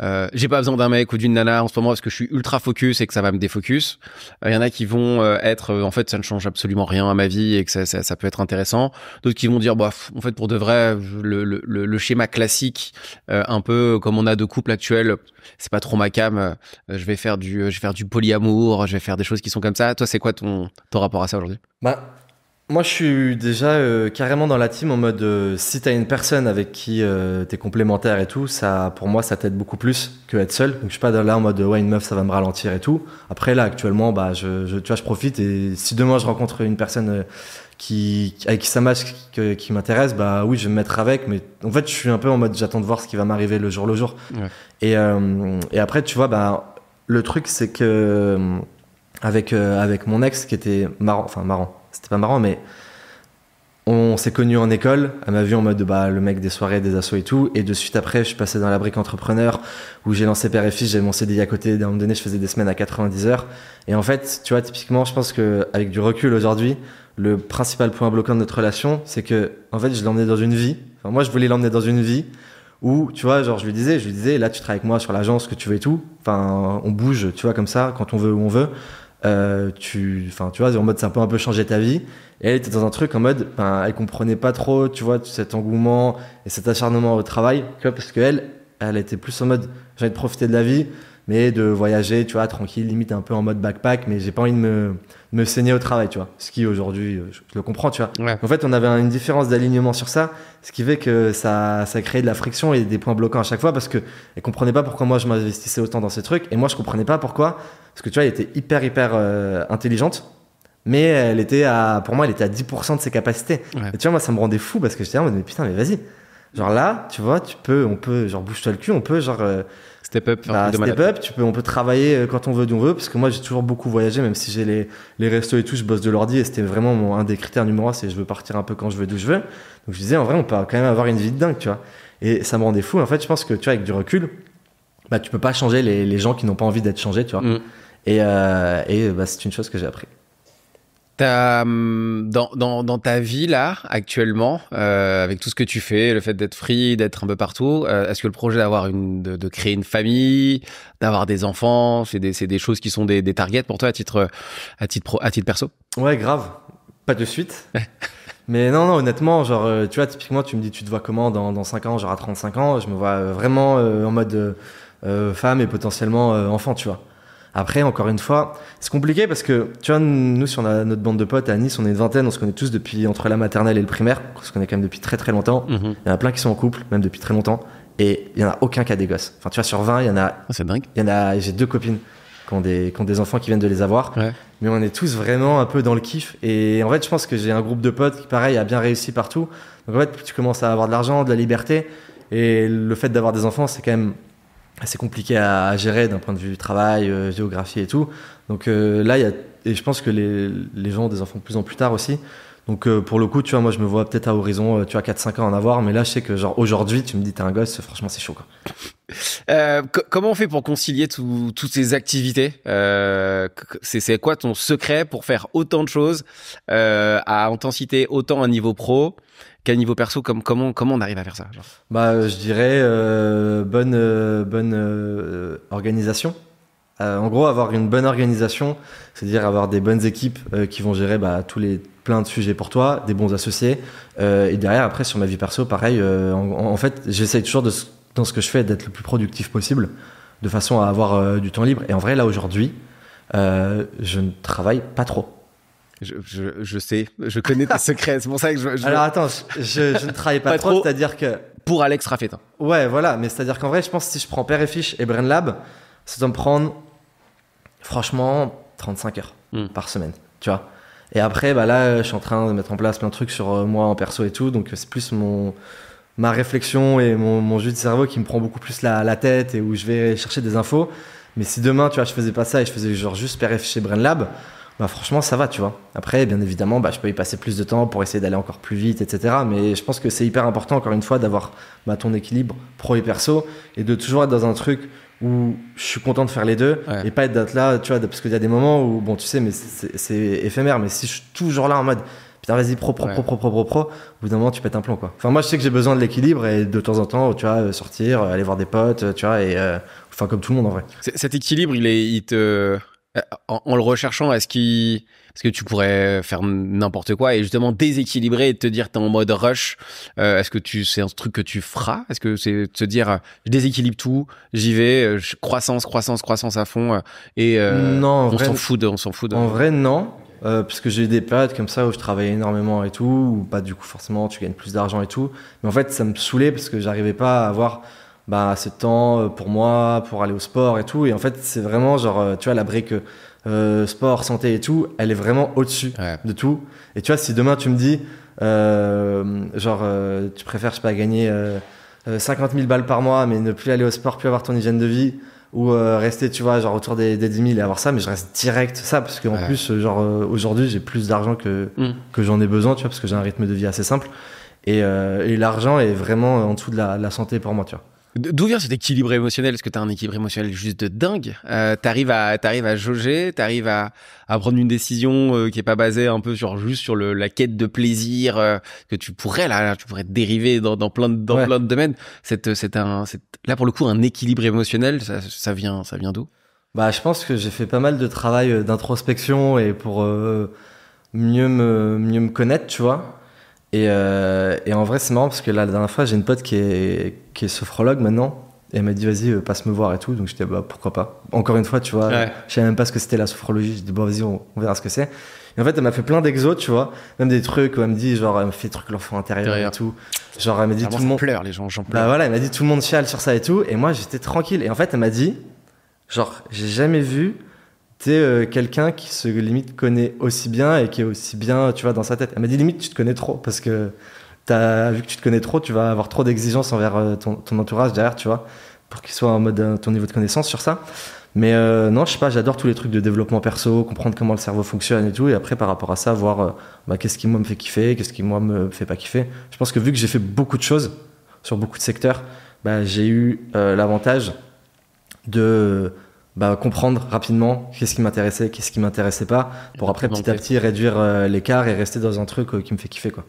euh, j'ai pas besoin d'un mec ou d'une nana en ce moment parce que je suis ultra focus et que ça va me défocus. Euh, Il y en a qui vont euh, être euh, en fait, ça ne change absolument rien à ma vie et que ça, ça, ça peut être intéressant. D'autres qui vont dire bah, en fait, pour de vrai, le, le, le, schéma classique, euh, un peu comme on a de couple actuel, c'est pas trop ma cam. euh, je vais faire du, je vais faire du polyamour, je vais faire des choses qui sont comme ça. Toi, c'est quoi ton, ton rapport à ça aujourd'hui? Bah, moi, je suis déjà euh, carrément dans la team en mode euh, si t'as une personne avec qui euh, t'es complémentaire et tout, ça, pour moi, ça t'aide beaucoup plus que être seul. Donc, je suis pas là en mode ouais, une meuf, ça va me ralentir et tout. Après, là, actuellement, bah, je, je, tu vois, je profite et si demain je rencontre une personne qui, avec qui ça match, qui, qui m'intéresse, bah oui, je vais me mettre avec. Mais en fait, je suis un peu en mode j'attends de voir ce qui va m'arriver le jour le jour. Ouais. Et, et après, tu vois, bah, le truc, c'est que avec, avec mon ex, qui était marrant, enfin marrant, c'était pas marrant, mais on s'est connus en école. Elle m'a vu en mode bah, le mec des soirées, des assos et tout. Et de suite après, je suis passé dans la brique entrepreneur où j'ai lancé Père et Fils. J'avais mon CDI à côté. À un moment donné, je faisais des semaines à 90 heures. Et en fait, tu vois, typiquement, je pense que avec du recul aujourd'hui, le principal point bloquant de notre relation, c'est que en fait, je l'emmenais dans une vie. Enfin, moi, je voulais l'emmener dans une vie où, tu vois, genre, je lui disais, je lui disais, là, tu travailles avec moi sur l'agence, que tu veux et tout. Enfin, on bouge, tu vois, comme ça, quand on veut où on veut. Euh, tu, enfin, tu vois, en mode, c'est un peu, un peu changer ta vie. Et elle était dans un truc en mode, ben, elle comprenait pas trop, tu vois, cet engouement et cet acharnement au travail, tu parce qu'elle, elle était plus en mode, j'ai envie de profiter de la vie, mais de voyager, tu vois, tranquille, limite un peu en mode backpack, mais j'ai pas envie de me, me saigner au travail, tu vois. Ce qui aujourd'hui, euh, je, je le comprends, tu vois. Ouais. En fait, on avait une différence d'alignement sur ça, ce qui fait que ça, ça créait de la friction et des points bloquants à chaque fois parce que elle comprenait pas pourquoi moi je m'investissais autant dans ces trucs et moi je comprenais pas pourquoi parce que tu vois, elle était hyper hyper euh, intelligente, mais elle était à, pour moi, elle était à 10% de ses capacités. Ouais. Et tu vois, moi ça me rendait fou parce que j'étais en mode mais putain, mais vas-y. Genre là, tu vois, tu peux, on peut, genre bouge-toi le cul, on peut, genre euh, Step up, bah, step up, tu peux, on peut travailler euh, quand on veut, d'où on veut, parce que moi j'ai toujours beaucoup voyagé, même si j'ai les, les restos et tout, je bosse de l'ordi, et c'était vraiment mon, un des critères numéro un, c'est je veux partir un peu quand je veux, d'où je veux. Donc je disais, en vrai, on peut quand même avoir une vie de dingue, tu vois. Et ça me rendait fou, en fait, je pense que, tu vois, avec du recul, bah, tu peux pas changer les, les gens qui n'ont pas envie d'être changés, tu vois. Mm. Et, euh, et bah, c'est une chose que j'ai appris. Hum, dans, dans, dans ta vie là, actuellement, euh, avec tout ce que tu fais, le fait d'être free, d'être un peu partout, euh, est-ce que le projet d'avoir une, de, de créer une famille, d'avoir des enfants, c'est des, choses qui sont des, des targets pour toi à titre, à titre pro, à titre perso? Ouais, grave. Pas de suite. Mais non, non, honnêtement, genre, euh, tu vois, typiquement, tu me dis, tu te vois comment dans, dans 5 ans, genre à 35 ans, je me vois vraiment euh, en mode euh, femme et potentiellement euh, enfant, tu vois. Après, encore une fois, c'est compliqué parce que, tu vois, nous, si on a notre bande de potes à Nice, on est une vingtaine, on se connaît tous depuis entre la maternelle et le primaire, on se connaît quand même depuis très très longtemps. Mhm. Il y en a plein qui sont en couple, même depuis très longtemps, et il y en a aucun qui a des gosses. Enfin, tu vois, sur 20, il y en a Ah, C'est dingue. il y en a, j'ai deux copines qui ont des, qui ont des enfants qui viennent de les avoir. Ouais. Mais on est tous vraiment un peu dans le kiff. Et en fait, je pense que j'ai un groupe de potes qui, pareil, a bien réussi partout. Donc en fait, tu commences à avoir de l'argent, de la liberté. Et le fait d'avoir des enfants, c'est quand même assez compliqué à, gérer d'un point de vue travail, euh, géographie et tout. Donc euh, là, y a, et je pense que les, les gens ont des enfants de plus en plus tard aussi. Donc euh, pour le coup, tu vois, moi je me vois peut-être à horizon, euh, tu vois, 4-5 ans en avoir. Mais là, je sais que genre aujourd'hui, tu me dis t'es un gosse, franchement, c'est chaud quoi. Co- comment on fait pour concilier tout- toutes ces activités euh, c'est, quoi ton secret pour faire autant de choses à intensité autant à niveau pro? Qu'à niveau perso comme, comment, on arrive à faire ça Bah, euh, je dirais euh, bonne, euh, bonne organisation. En gros, avoir une bonne organisation, c'est-à-dire avoir des bonnes équipes qui vont gérer bah, tous les plein de sujets pour toi, des bons associés. Et derrière, après, sur ma vie perso, pareil. en, fait, j'essaye toujours dans ce que je fais d'être le plus productif possible, de façon à avoir du temps libre. Et en vrai, là aujourd'hui, je ne travaille pas trop. Je, je, je sais, je connais tes secrets, c'est pour ça que je, je- Alors attends, je, ne travaille pas, Pas trop, trop. c'est-à-dire que pour Alex Raffetin. Ouais, voilà, mais c'est-à-dire qu'en vrai, je pense que si je prends Père et Fiche et Brain Lab, ça doit me prendre, franchement, 35 heures Hmm. par semaine, tu vois. Et après, bah là, je suis en train de mettre en place plein de trucs sur euh, moi en perso et tout, donc euh, c'est plus mon ma réflexion et mon, mon jus de cerveau qui me prend beaucoup plus la, la tête et où je vais chercher des infos. Mais si demain, tu vois, je faisais pas ça et je faisais genre juste Père et Fiche et Brain Lab, bah franchement, ça va, tu vois. Après, bien évidemment, bah, je peux y passer plus de temps pour essayer d'aller encore plus vite, etc. Mais je pense que c'est hyper important, encore une fois, d'avoir bah, ton équilibre pro et perso et de toujours être dans un truc où je suis content de faire les deux Ouais. et pas être d'être là, tu vois, parce qu'il y a des moments où, bon, tu sais, mais c'est c'est éphémère, mais si je suis toujours là en mode putain, vas-y, pro, pro, Ouais. pro, pro, pro, pro, pro, au bout d'un moment, tu pètes un plomb, quoi. Enfin, moi, je sais que j'ai besoin de l'équilibre et de temps en temps, tu vois, sortir, aller voir des potes, tu vois, et euh, enfin, comme tout le monde en vrai. C'est- Cet équilibre, il est, il te, en, en le recherchant, est-ce qu'il, est-ce que tu pourrais faire n'importe quoi et justement déséquilibrer et te dire t'es en mode rush euh, Est-ce que tu, c'est un truc que tu feras? Est-ce que c'est te dire euh, je déséquilibre tout, j'y vais, euh, je- croissance, croissance, croissance à fond euh, et euh, Non, on s'en fout, de, on s'en fout. De... En vrai, non. Euh, parce que j'ai eu des périodes comme ça où je travaillais énormément et tout, où pas du coup forcément tu gagnes plus d'argent et tout. Mais en fait, ça me saoulait parce que j'arrivais pas à avoir bah, assez de temps euh, pour moi, pour aller au sport et tout. Et en fait, c'est vraiment genre, euh, tu vois, la brique euh, sport, santé et tout, elle est vraiment au-dessus Ouais. de tout. Et tu vois, si demain tu me dis, euh, genre, euh, tu préfères, je sais pas, gagner euh, euh, 50 000 balles par mois, mais ne plus aller au sport, plus avoir ton hygiène de vie, ou euh, rester, tu vois, genre autour des, des 10 000 et avoir ça, mais je reste direct ça, parce qu'en Ouais. plus, genre, euh, aujourd'hui, j'ai plus d'argent que, Mm. que j'en ai besoin, tu vois, parce que j'ai un rythme de vie assez simple. Et, euh, et l'argent est vraiment en dessous de la, la santé pour moi, tu vois. D'où vient cet équilibre émotionnel? Est-ce que tu as un équilibre émotionnel juste de dingue? Euh, T'arrives à, t'arrives à jauger, t'arrives à, à prendre une décision euh, qui est pas basée un peu sur juste sur le, la quête de plaisir euh, que tu pourrais là, là, tu pourrais te dériver dans, dans plein de, dans Ouais. plein de domaines. C'est, c'est un, c'est, là pour le coup un équilibre émotionnel. Ça, ça vient, ça vient d'où? Bah, je pense que j'ai fait pas mal de travail euh, d'introspection et pour euh, mieux, me, mieux me connaître, tu vois. Et, euh, et en vrai, c'est marrant parce que là, la dernière fois, j'ai une pote qui est, qui est sophrologue maintenant. Et elle m'a dit, vas-y, euh, passe me voir et tout. Donc j'étais, bah pourquoi pas. Encore une fois, tu vois, Ouais. je savais même pas ce que c'était la sophrologie. Je dis, bon, vas-y, on, on verra ce que c'est. Et en fait, elle m'a fait plein d'exos, tu vois. Même des trucs où elle me dit, genre, elle me fait des trucs l'enfant intérieur et tout. Genre, elle m'a dit, Vraiment, tout le monde. pleure, les gens, j'en pleure. Bah voilà, elle m'a dit tout le monde chiale sur ça et tout, et moi j'étais tranquille. Et en fait, elle m'a dit, genre, j'ai jamais vu, tu sais, quelqu'un qui se limite connaît aussi bien et qui est aussi bien, tu vois, dans sa tête. Elle m'a dit limite, tu te connais trop, parce que t'as vu que tu te connais trop, tu vas avoir trop d'exigences envers euh, ton, entourage derrière, tu vois, pour qu'il soit en mode euh, ton niveau de connaissance sur ça. Mais euh, non, je sais pas, j'adore tous les trucs de développement perso, comprendre comment le cerveau fonctionne et tout, et après par rapport à ça, voir euh, bah, qu'est-ce qui moi me fait kiffer, qu'est-ce qui moi me fait pas kiffer. Je pense que vu que j'ai fait beaucoup de choses sur beaucoup de secteurs, bah, j'ai eu euh, l'avantage de bah, comprendre rapidement qu'est-ce qui m'intéressait, qu'est-ce qui m'intéressait pas, pour après petit à petit réduire euh, l'écart et rester dans un truc euh, qui me fait kiffer quoi.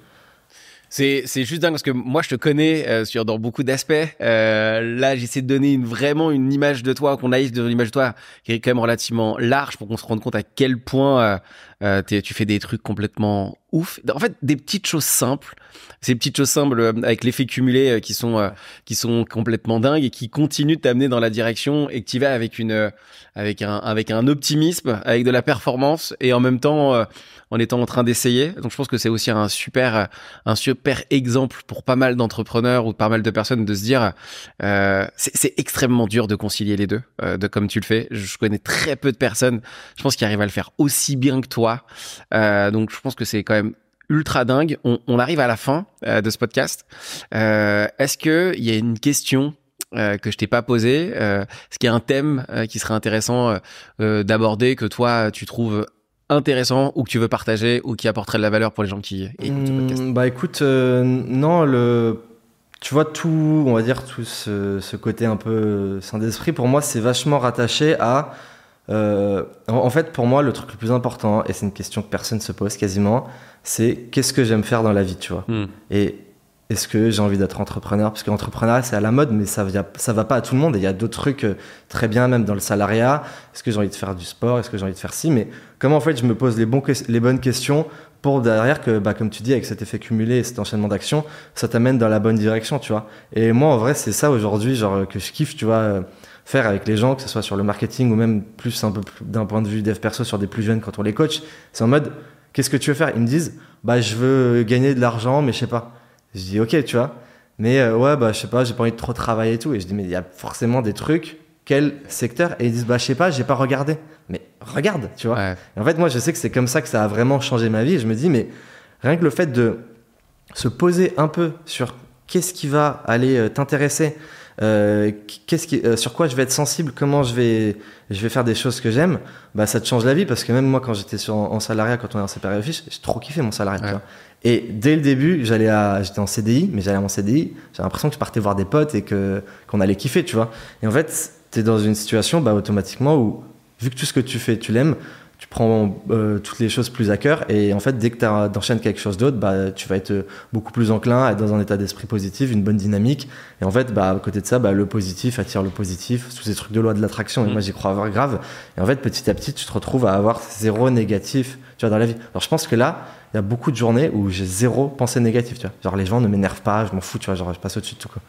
C'est, c'est juste dingue parce que moi je te connais euh, sur dans beaucoup d'aspects. Euh, là j'essaie de donner une, vraiment une image de toi, qu'on aille de l'image de toi qui est quand même relativement large pour qu'on se rende compte à quel point euh, euh, tu fais des trucs complètement ouf. En fait des petites choses simples, ces petites choses simples euh, avec l'effet cumulé euh, qui sont qui sont complètement dingues et qui continuent de t'amener dans la direction et que tu vas avec une avec un avec un optimisme, avec de la performance et en même temps en étant en train d'essayer. Donc je pense que c'est aussi un super un super exemple pour pas mal d'entrepreneurs ou pas mal de personnes de se dire euh, c'est extrêmement dur de concilier les deux euh, de comme tu le fais. Je connais très peu de personnes je pense qui arrivent à le faire aussi bien que toi. Euh, donc je pense que c'est quand même ultra dingue. On, on arrive à la fin euh, de ce podcast. Euh, est-ce que il y a une question euh, que je t'ai pas posée euh, est-ce qu'il y a un thème euh, qui serait intéressant euh, d'aborder que toi tu trouves intéressant ou que tu veux partager ou qui apporterait de la valeur pour les gens qui écoutent ce podcast Hmm, bah écoute, euh, non, le, tu vois tout, on va dire tout ce, ce côté un peu saint d'esprit, pour moi c'est vachement rattaché à, euh, en, en fait pour moi le truc le plus important, et c'est une question que personne se pose quasiment, c'est qu'est-ce que j'aime faire dans la vie, tu vois. Et est-ce que j'ai envie d'être entrepreneur? Parce que l'entrepreneuriat, c'est à la mode, mais ça ne ça va pas à tout le monde. Et il y a d'autres trucs euh, très bien, même dans le salariat. Est-ce que j'ai envie de faire du sport? Est-ce que j'ai envie de faire ci? Mais comment, en fait, je me pose les, bonnes questions pour derrière que, bah, comme tu dis, avec cet effet cumulé et cet enchaînement d'actions, ça t'amène dans la bonne direction, tu vois? Et moi, en vrai, c'est ça aujourd'hui, euh, que je kiffe, tu vois, euh, faire avec les gens, que ce soit sur le marketing ou même plus un peu d'un point de vue dev perso sur des plus jeunes quand on les coach. C'est en mode, qu'est-ce que tu veux faire? Ils me disent, bah, je veux gagner de l'argent, mais je sais pas. Je dis ok, tu vois. Mais euh, ouais, bah je sais pas, j'ai pas envie de trop travailler et tout. Et je dis mais il y a forcément des trucs. Quel secteur? Et ils disent bah je sais pas, j'ai pas regardé. Mais regarde, tu vois. Ouais. Et en fait, moi je sais que c'est comme ça que ça a vraiment changé ma vie. Et je me dis mais rien que le fait de se poser un peu sur qu'est-ce qui va aller euh, t'intéresser, euh, qu'est-ce qui, euh, sur quoi je vais être sensible, comment je vais, je vais faire des choses que j'aime, bah ça te change la vie parce que même moi quand j'étais sur, en salariat, quand on est en CPR fiche, j'ai trop kiffé mon salariat. tu Ouais. Et dès le début, j'allais à, j'étais en CDI, mais j'allais mon CDI, j'avais l'impression que je partais voir des potes et que qu'on allait kiffer, tu vois. Et en fait, t'es dans une situation, bah automatiquement où vu que tout ce que tu fais, tu l'aimes, tu prends euh, toutes les choses plus à cœur et en fait dès que tu enchaînes quelque chose d'autre bah tu vas être euh, beaucoup plus enclin à être dans un état d'esprit positif une bonne dynamique. Et en fait bah à côté de ça bah, le positif attire le positif tous ces trucs de loi de l'attraction. Et Mm. moi j'y crois avoir grave. Et en fait petit à petit tu te retrouves à avoir zéro négatif tu vois dans la vie. Alors je pense que là il y a beaucoup de journées où j'ai zéro pensée négative tu vois. Genre les gens ne m'énervent pas je m'en fous tu vois genre je passe au dessus de tout quoi.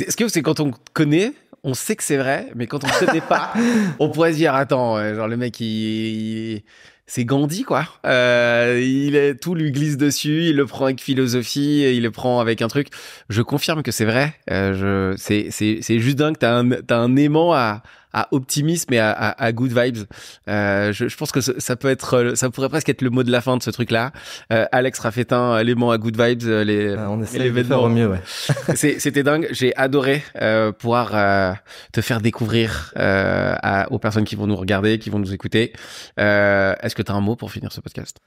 Est-ce que c'est quand on connaît, on sait que c'est vrai, mais quand on ne connaît pas, on pourrait se dire attends, genre le mec il, il- c'est Gandhi quoi. Euh, il est tout lui glisse dessus, il le prend avec philosophie, il le prend avec un truc. Je confirme que c'est vrai. Euh, je c'est c'est c'est juste dingue. T'as un t'as un aimant à à optimisme et à, à, à good vibes. Euh, je, je pense que ça peut être, euh, ça pourrait presque être le mot de la fin de ce truc-là. Euh, Alex Raffetin, l'aimant à good vibes, euh, les, Euh, on essaie de faire au mieux ouais C'était dingue. J'ai adoré euh, pouvoir euh, te faire découvrir euh, à- aux personnes qui vont nous regarder, qui vont nous écouter. Euh, Est-ce que tu as un mot pour finir ce podcast?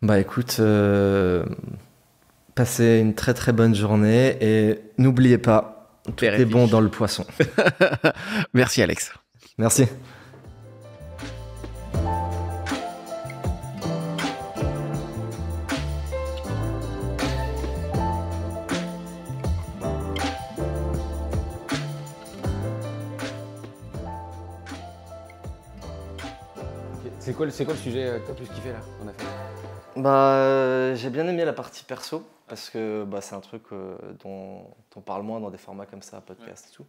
Bah écoute, euh, passez une très très bonne journée et n'oubliez pas, fils. bon dans le poisson. Merci Alex. Merci. C'est quoi, le sujet que tu as plus kiffé là on a fait? Bah, euh, j'ai bien aimé la partie perso parce que bah, c'est un truc euh, dont on parle moins dans des formats comme ça, podcast et tout.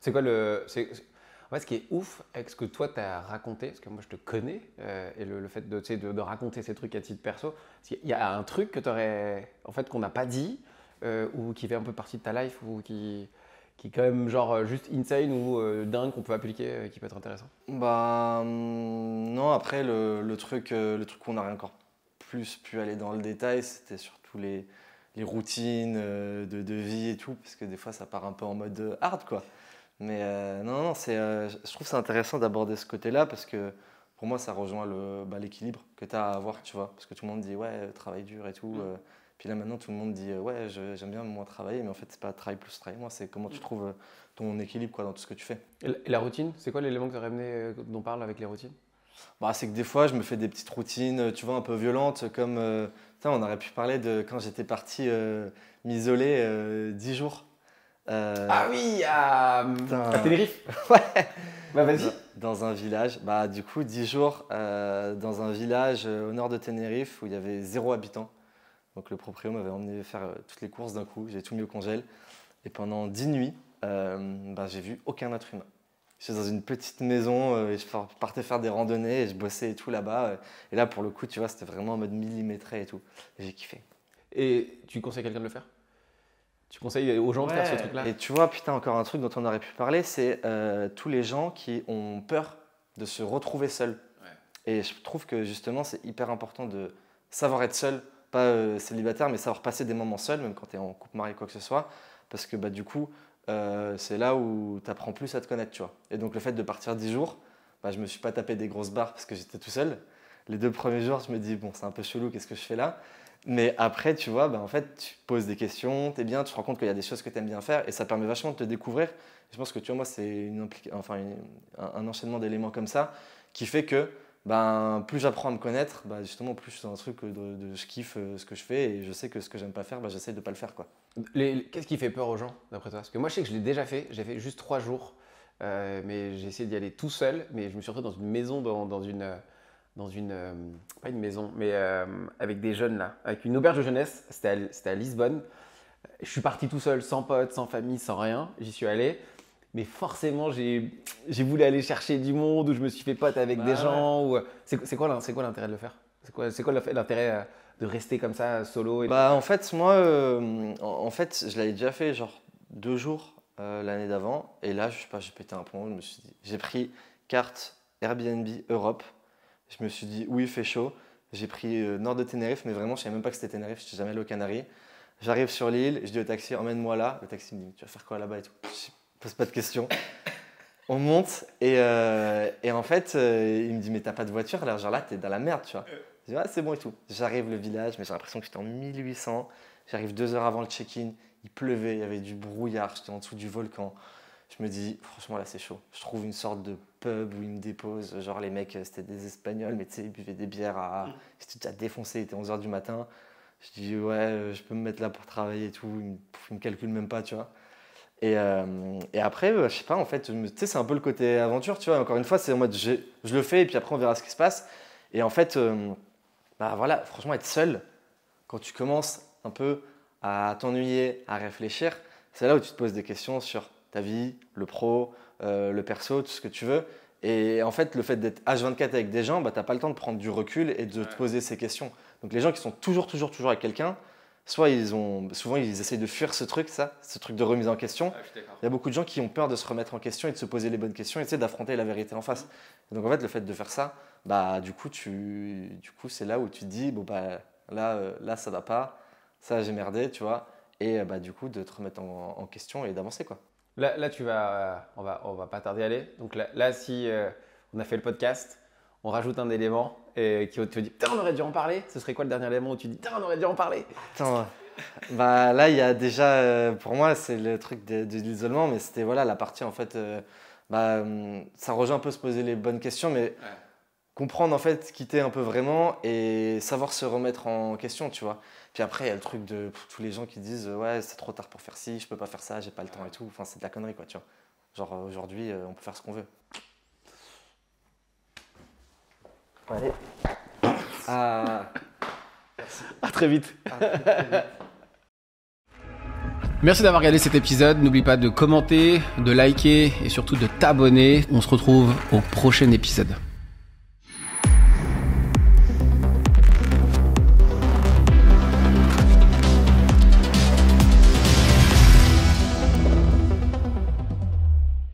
C'est quoi le. En fait, ce qui est ouf avec ce que toi t'as raconté, parce que moi je te connais, euh, et le, le fait de, de, de raconter ces trucs à titre perso, qu'il y a un truc que t'aurais. En fait, qu'on n'a pas dit, euh, ou qui fait un peu partie de ta life, ou qui, qui est quand même genre juste insane ou dingue qu'on peut appliquer, qui peut être intéressant. Bah hum, non, après le, le truc, le truc où on a encore plus pu aller dans le détail, c'était surtout les, les routines euh, de, de vie et tout, parce que des fois ça part un peu en mode euh, hard quoi. Mais euh, non, non, c'est, euh, je trouve que c'est intéressant d'aborder ce côté-là parce que pour moi ça rejoint le, bah, l'équilibre que tu as à avoir, tu vois. Parce que tout le monde dit ouais, travail dur et tout. euh, puis là maintenant tout le monde dit ouais, je- j'aime bien moins travailler, mais en fait c'est pas travail plus travail moins, c'est comment tu trouves euh, ton équilibre quoi, dans tout ce que tu fais. Et la, routine, c'est quoi l'élément que tu aurais amené, dont on parle avec les routines? Bah, c'est que des fois, je me fais des petites routines, euh, tu vois, un peu violentes, comme, euh, putain, on aurait pu parler de quand j'étais parti euh, m'isoler euh, 10 jours. Ah oui, à, Putain. à Tenerife Ouais. Bah vas-y. Dans un village, bah du coup 10 jours dans un village au nord de Tenerife où il y avait zéro habitant. Donc le proprio m'avait emmené faire toutes les courses d'un coup, j'ai tout mis au congèle. Et pendant 10 nuits, bah, j'ai vu aucun être humain. J'étais dans une petite maison euh, et je par- partais faire des randonnées et je bossais et tout là-bas. euh, Et là pour le coup, tu vois, c'était vraiment en mode millimétré et tout. J'ai kiffé. Et tu conseilles quelqu'un de le faire? Tu conseilles aux gens de faire ce truc-là? Et tu vois, putain, encore un truc dont on aurait pu parler, c'est euh, tous les gens qui ont peur de se retrouver seuls. Et je trouve que justement, c'est hyper important de savoir être seul, pas euh, célibataire, mais savoir passer des moments seuls, même quand tu es en couple marié, quoi que ce soit. Parce que bah, du coup, euh, c'est là où tu apprends plus à te connaître, tu vois. Et donc, le fait de partir 10 jours, bah, je me suis pas tapé des grosses barres parce que j'étais tout seul. Les deux premiers jours, je me dis, bon, c'est un peu chelou, qu'est-ce que je fais là? Mais après, tu vois, bah, en fait, tu poses des questions, tu es bien, tu te rends compte qu'il y a des choses que tu aimes bien faire et ça permet vachement de te découvrir. Je pense que tu vois, moi, c'est une enfin, un, un enchaînement d'éléments comme ça qui fait que ben, plus j'apprends à me connaître, bah, justement, plus je suis dans un truc de, de- je kiffe euh, ce que je fais et je sais que ce que j'aime pas faire, bah, j'essaie de pas le faire. Quoi. Qu'est-ce qui fait peur aux gens, d'après toi? Parce que moi, je sais que je l'ai déjà fait. J'ai fait juste trois jours. euh, mais j'ai essayé d'y aller tout seul. Mais je me suis retrouvé dans une maison, dans, dans une. euh, Dans une. euh, pas une maison, mais euh, avec des jeunes là. Avec une auberge de jeunesse. C'était à, à Lisbonne. Je suis parti tout seul, sans potes, sans famille, sans rien. J'y suis allé. Mais forcément, j'ai voulu aller chercher du monde, ou je me suis fait pote avec Bah des ouais. gens. ou- C'est c'est quoi l'intérêt de le faire? C'est quoi, l'intérêt euh, de rester comme ça, solo et Bah, en fait, moi, euh, en, fait, je l'avais déjà fait genre deux jours euh, l'année d'avant. Et là, je sais pas, j'ai pété un plomb. Je me suis dit, j'ai pris carte Airbnb Europe. Je me suis dit, oui, il fait chaud. J'ai pris euh, nord de Tenerife, mais vraiment, je savais même pas que c'était Tenerife. Je suis jamais allé aux Canaries. J'arrive sur l'île, je dis au taxi, emmène-moi là. Le taxi me dit, tu vas faire quoi là-bas et tout. Pose pas de questions. On monte et, euh, et en fait, euh, il me dit, mais t'as pas de voiture? Là Genre là, t'es dans la merde, tu vois. Je dis, ah, c'est bon et tout. J'arrive le village, mais j'ai l'impression que j'étais en 1800. J'arrive deux heures avant le check-in. Il pleuvait, il y avait du brouillard, j'étais en dessous du volcan. Je me dis, franchement, là, c'est chaud. Je trouve une sorte de pub où ils me déposent. Genre, les mecs, euh, c'était des Espagnols, mais tu sais, ils buvaient des bières à. J'étais déjà défoncé, il était 11h du matin. Je dis, ouais, je peux me mettre là pour travailler et tout. Ils me, ils me calculent même pas, tu vois. Et, euh, et après, euh, je sais pas, en fait, tu sais, c'est un peu le côté aventure, tu vois. Encore une fois, c'est en mode, je le fais et puis après, on verra ce qui se passe. Et en fait, euh, bah voilà, franchement, être seul, quand tu commences un peu à t'ennuyer, à réfléchir, c'est là où tu te poses des questions sur ta vie, le pro, euh, le perso, tout ce que tu veux. Et en fait, le fait d'être H24 avec des gens, bah, tu n'as pas le temps de prendre du recul et de te poser ces questions. Donc les gens qui sont toujours, toujours, toujours avec quelqu'un, soit ils ont, souvent ils essayent de fuir ce truc, ça, ce truc de remise en question. Il y a beaucoup de gens qui ont peur de se remettre en question et de se poser les bonnes questions et d'affronter la vérité en face. Et donc en fait, le fait de faire ça, bah du coup, tu, du coup, c'est là où tu te dis bon bah là, euh, là ça va pas, ça j'ai merdé, tu vois. Et euh, bah du coup, de te remettre en, en question et d'avancer quoi. Là, là, tu vas, on va, on va pas tarder à aller. Donc là, là, si euh, on a fait le podcast, on rajoute un élément et qui te dit putain, on aurait dû en parler. Ce serait quoi le dernier élément où tu dis putain, on aurait dû en parler Attends, bah là il y a déjà, euh, pour moi c'est le truc de, de l'isolement, mais c'était voilà la partie en fait, euh, bah, ça rejoint un peu se poser les bonnes questions, mais comprendre en fait qui t'es un peu vraiment et savoir se remettre en question, tu vois. Puis après il y a le truc de pff, tous les gens qui disent euh, ouais c'est trop tard pour faire ci, je peux pas faire ça, j'ai pas le temps et tout. Enfin c'est de la connerie quoi, tu vois. Genre aujourd'hui euh, on peut faire ce qu'on veut. Allez. Ah. À très vite. Merci d'avoir regardé cet épisode. N'oublie pas de commenter, de liker et surtout de t'abonner. On se retrouve au prochain épisode.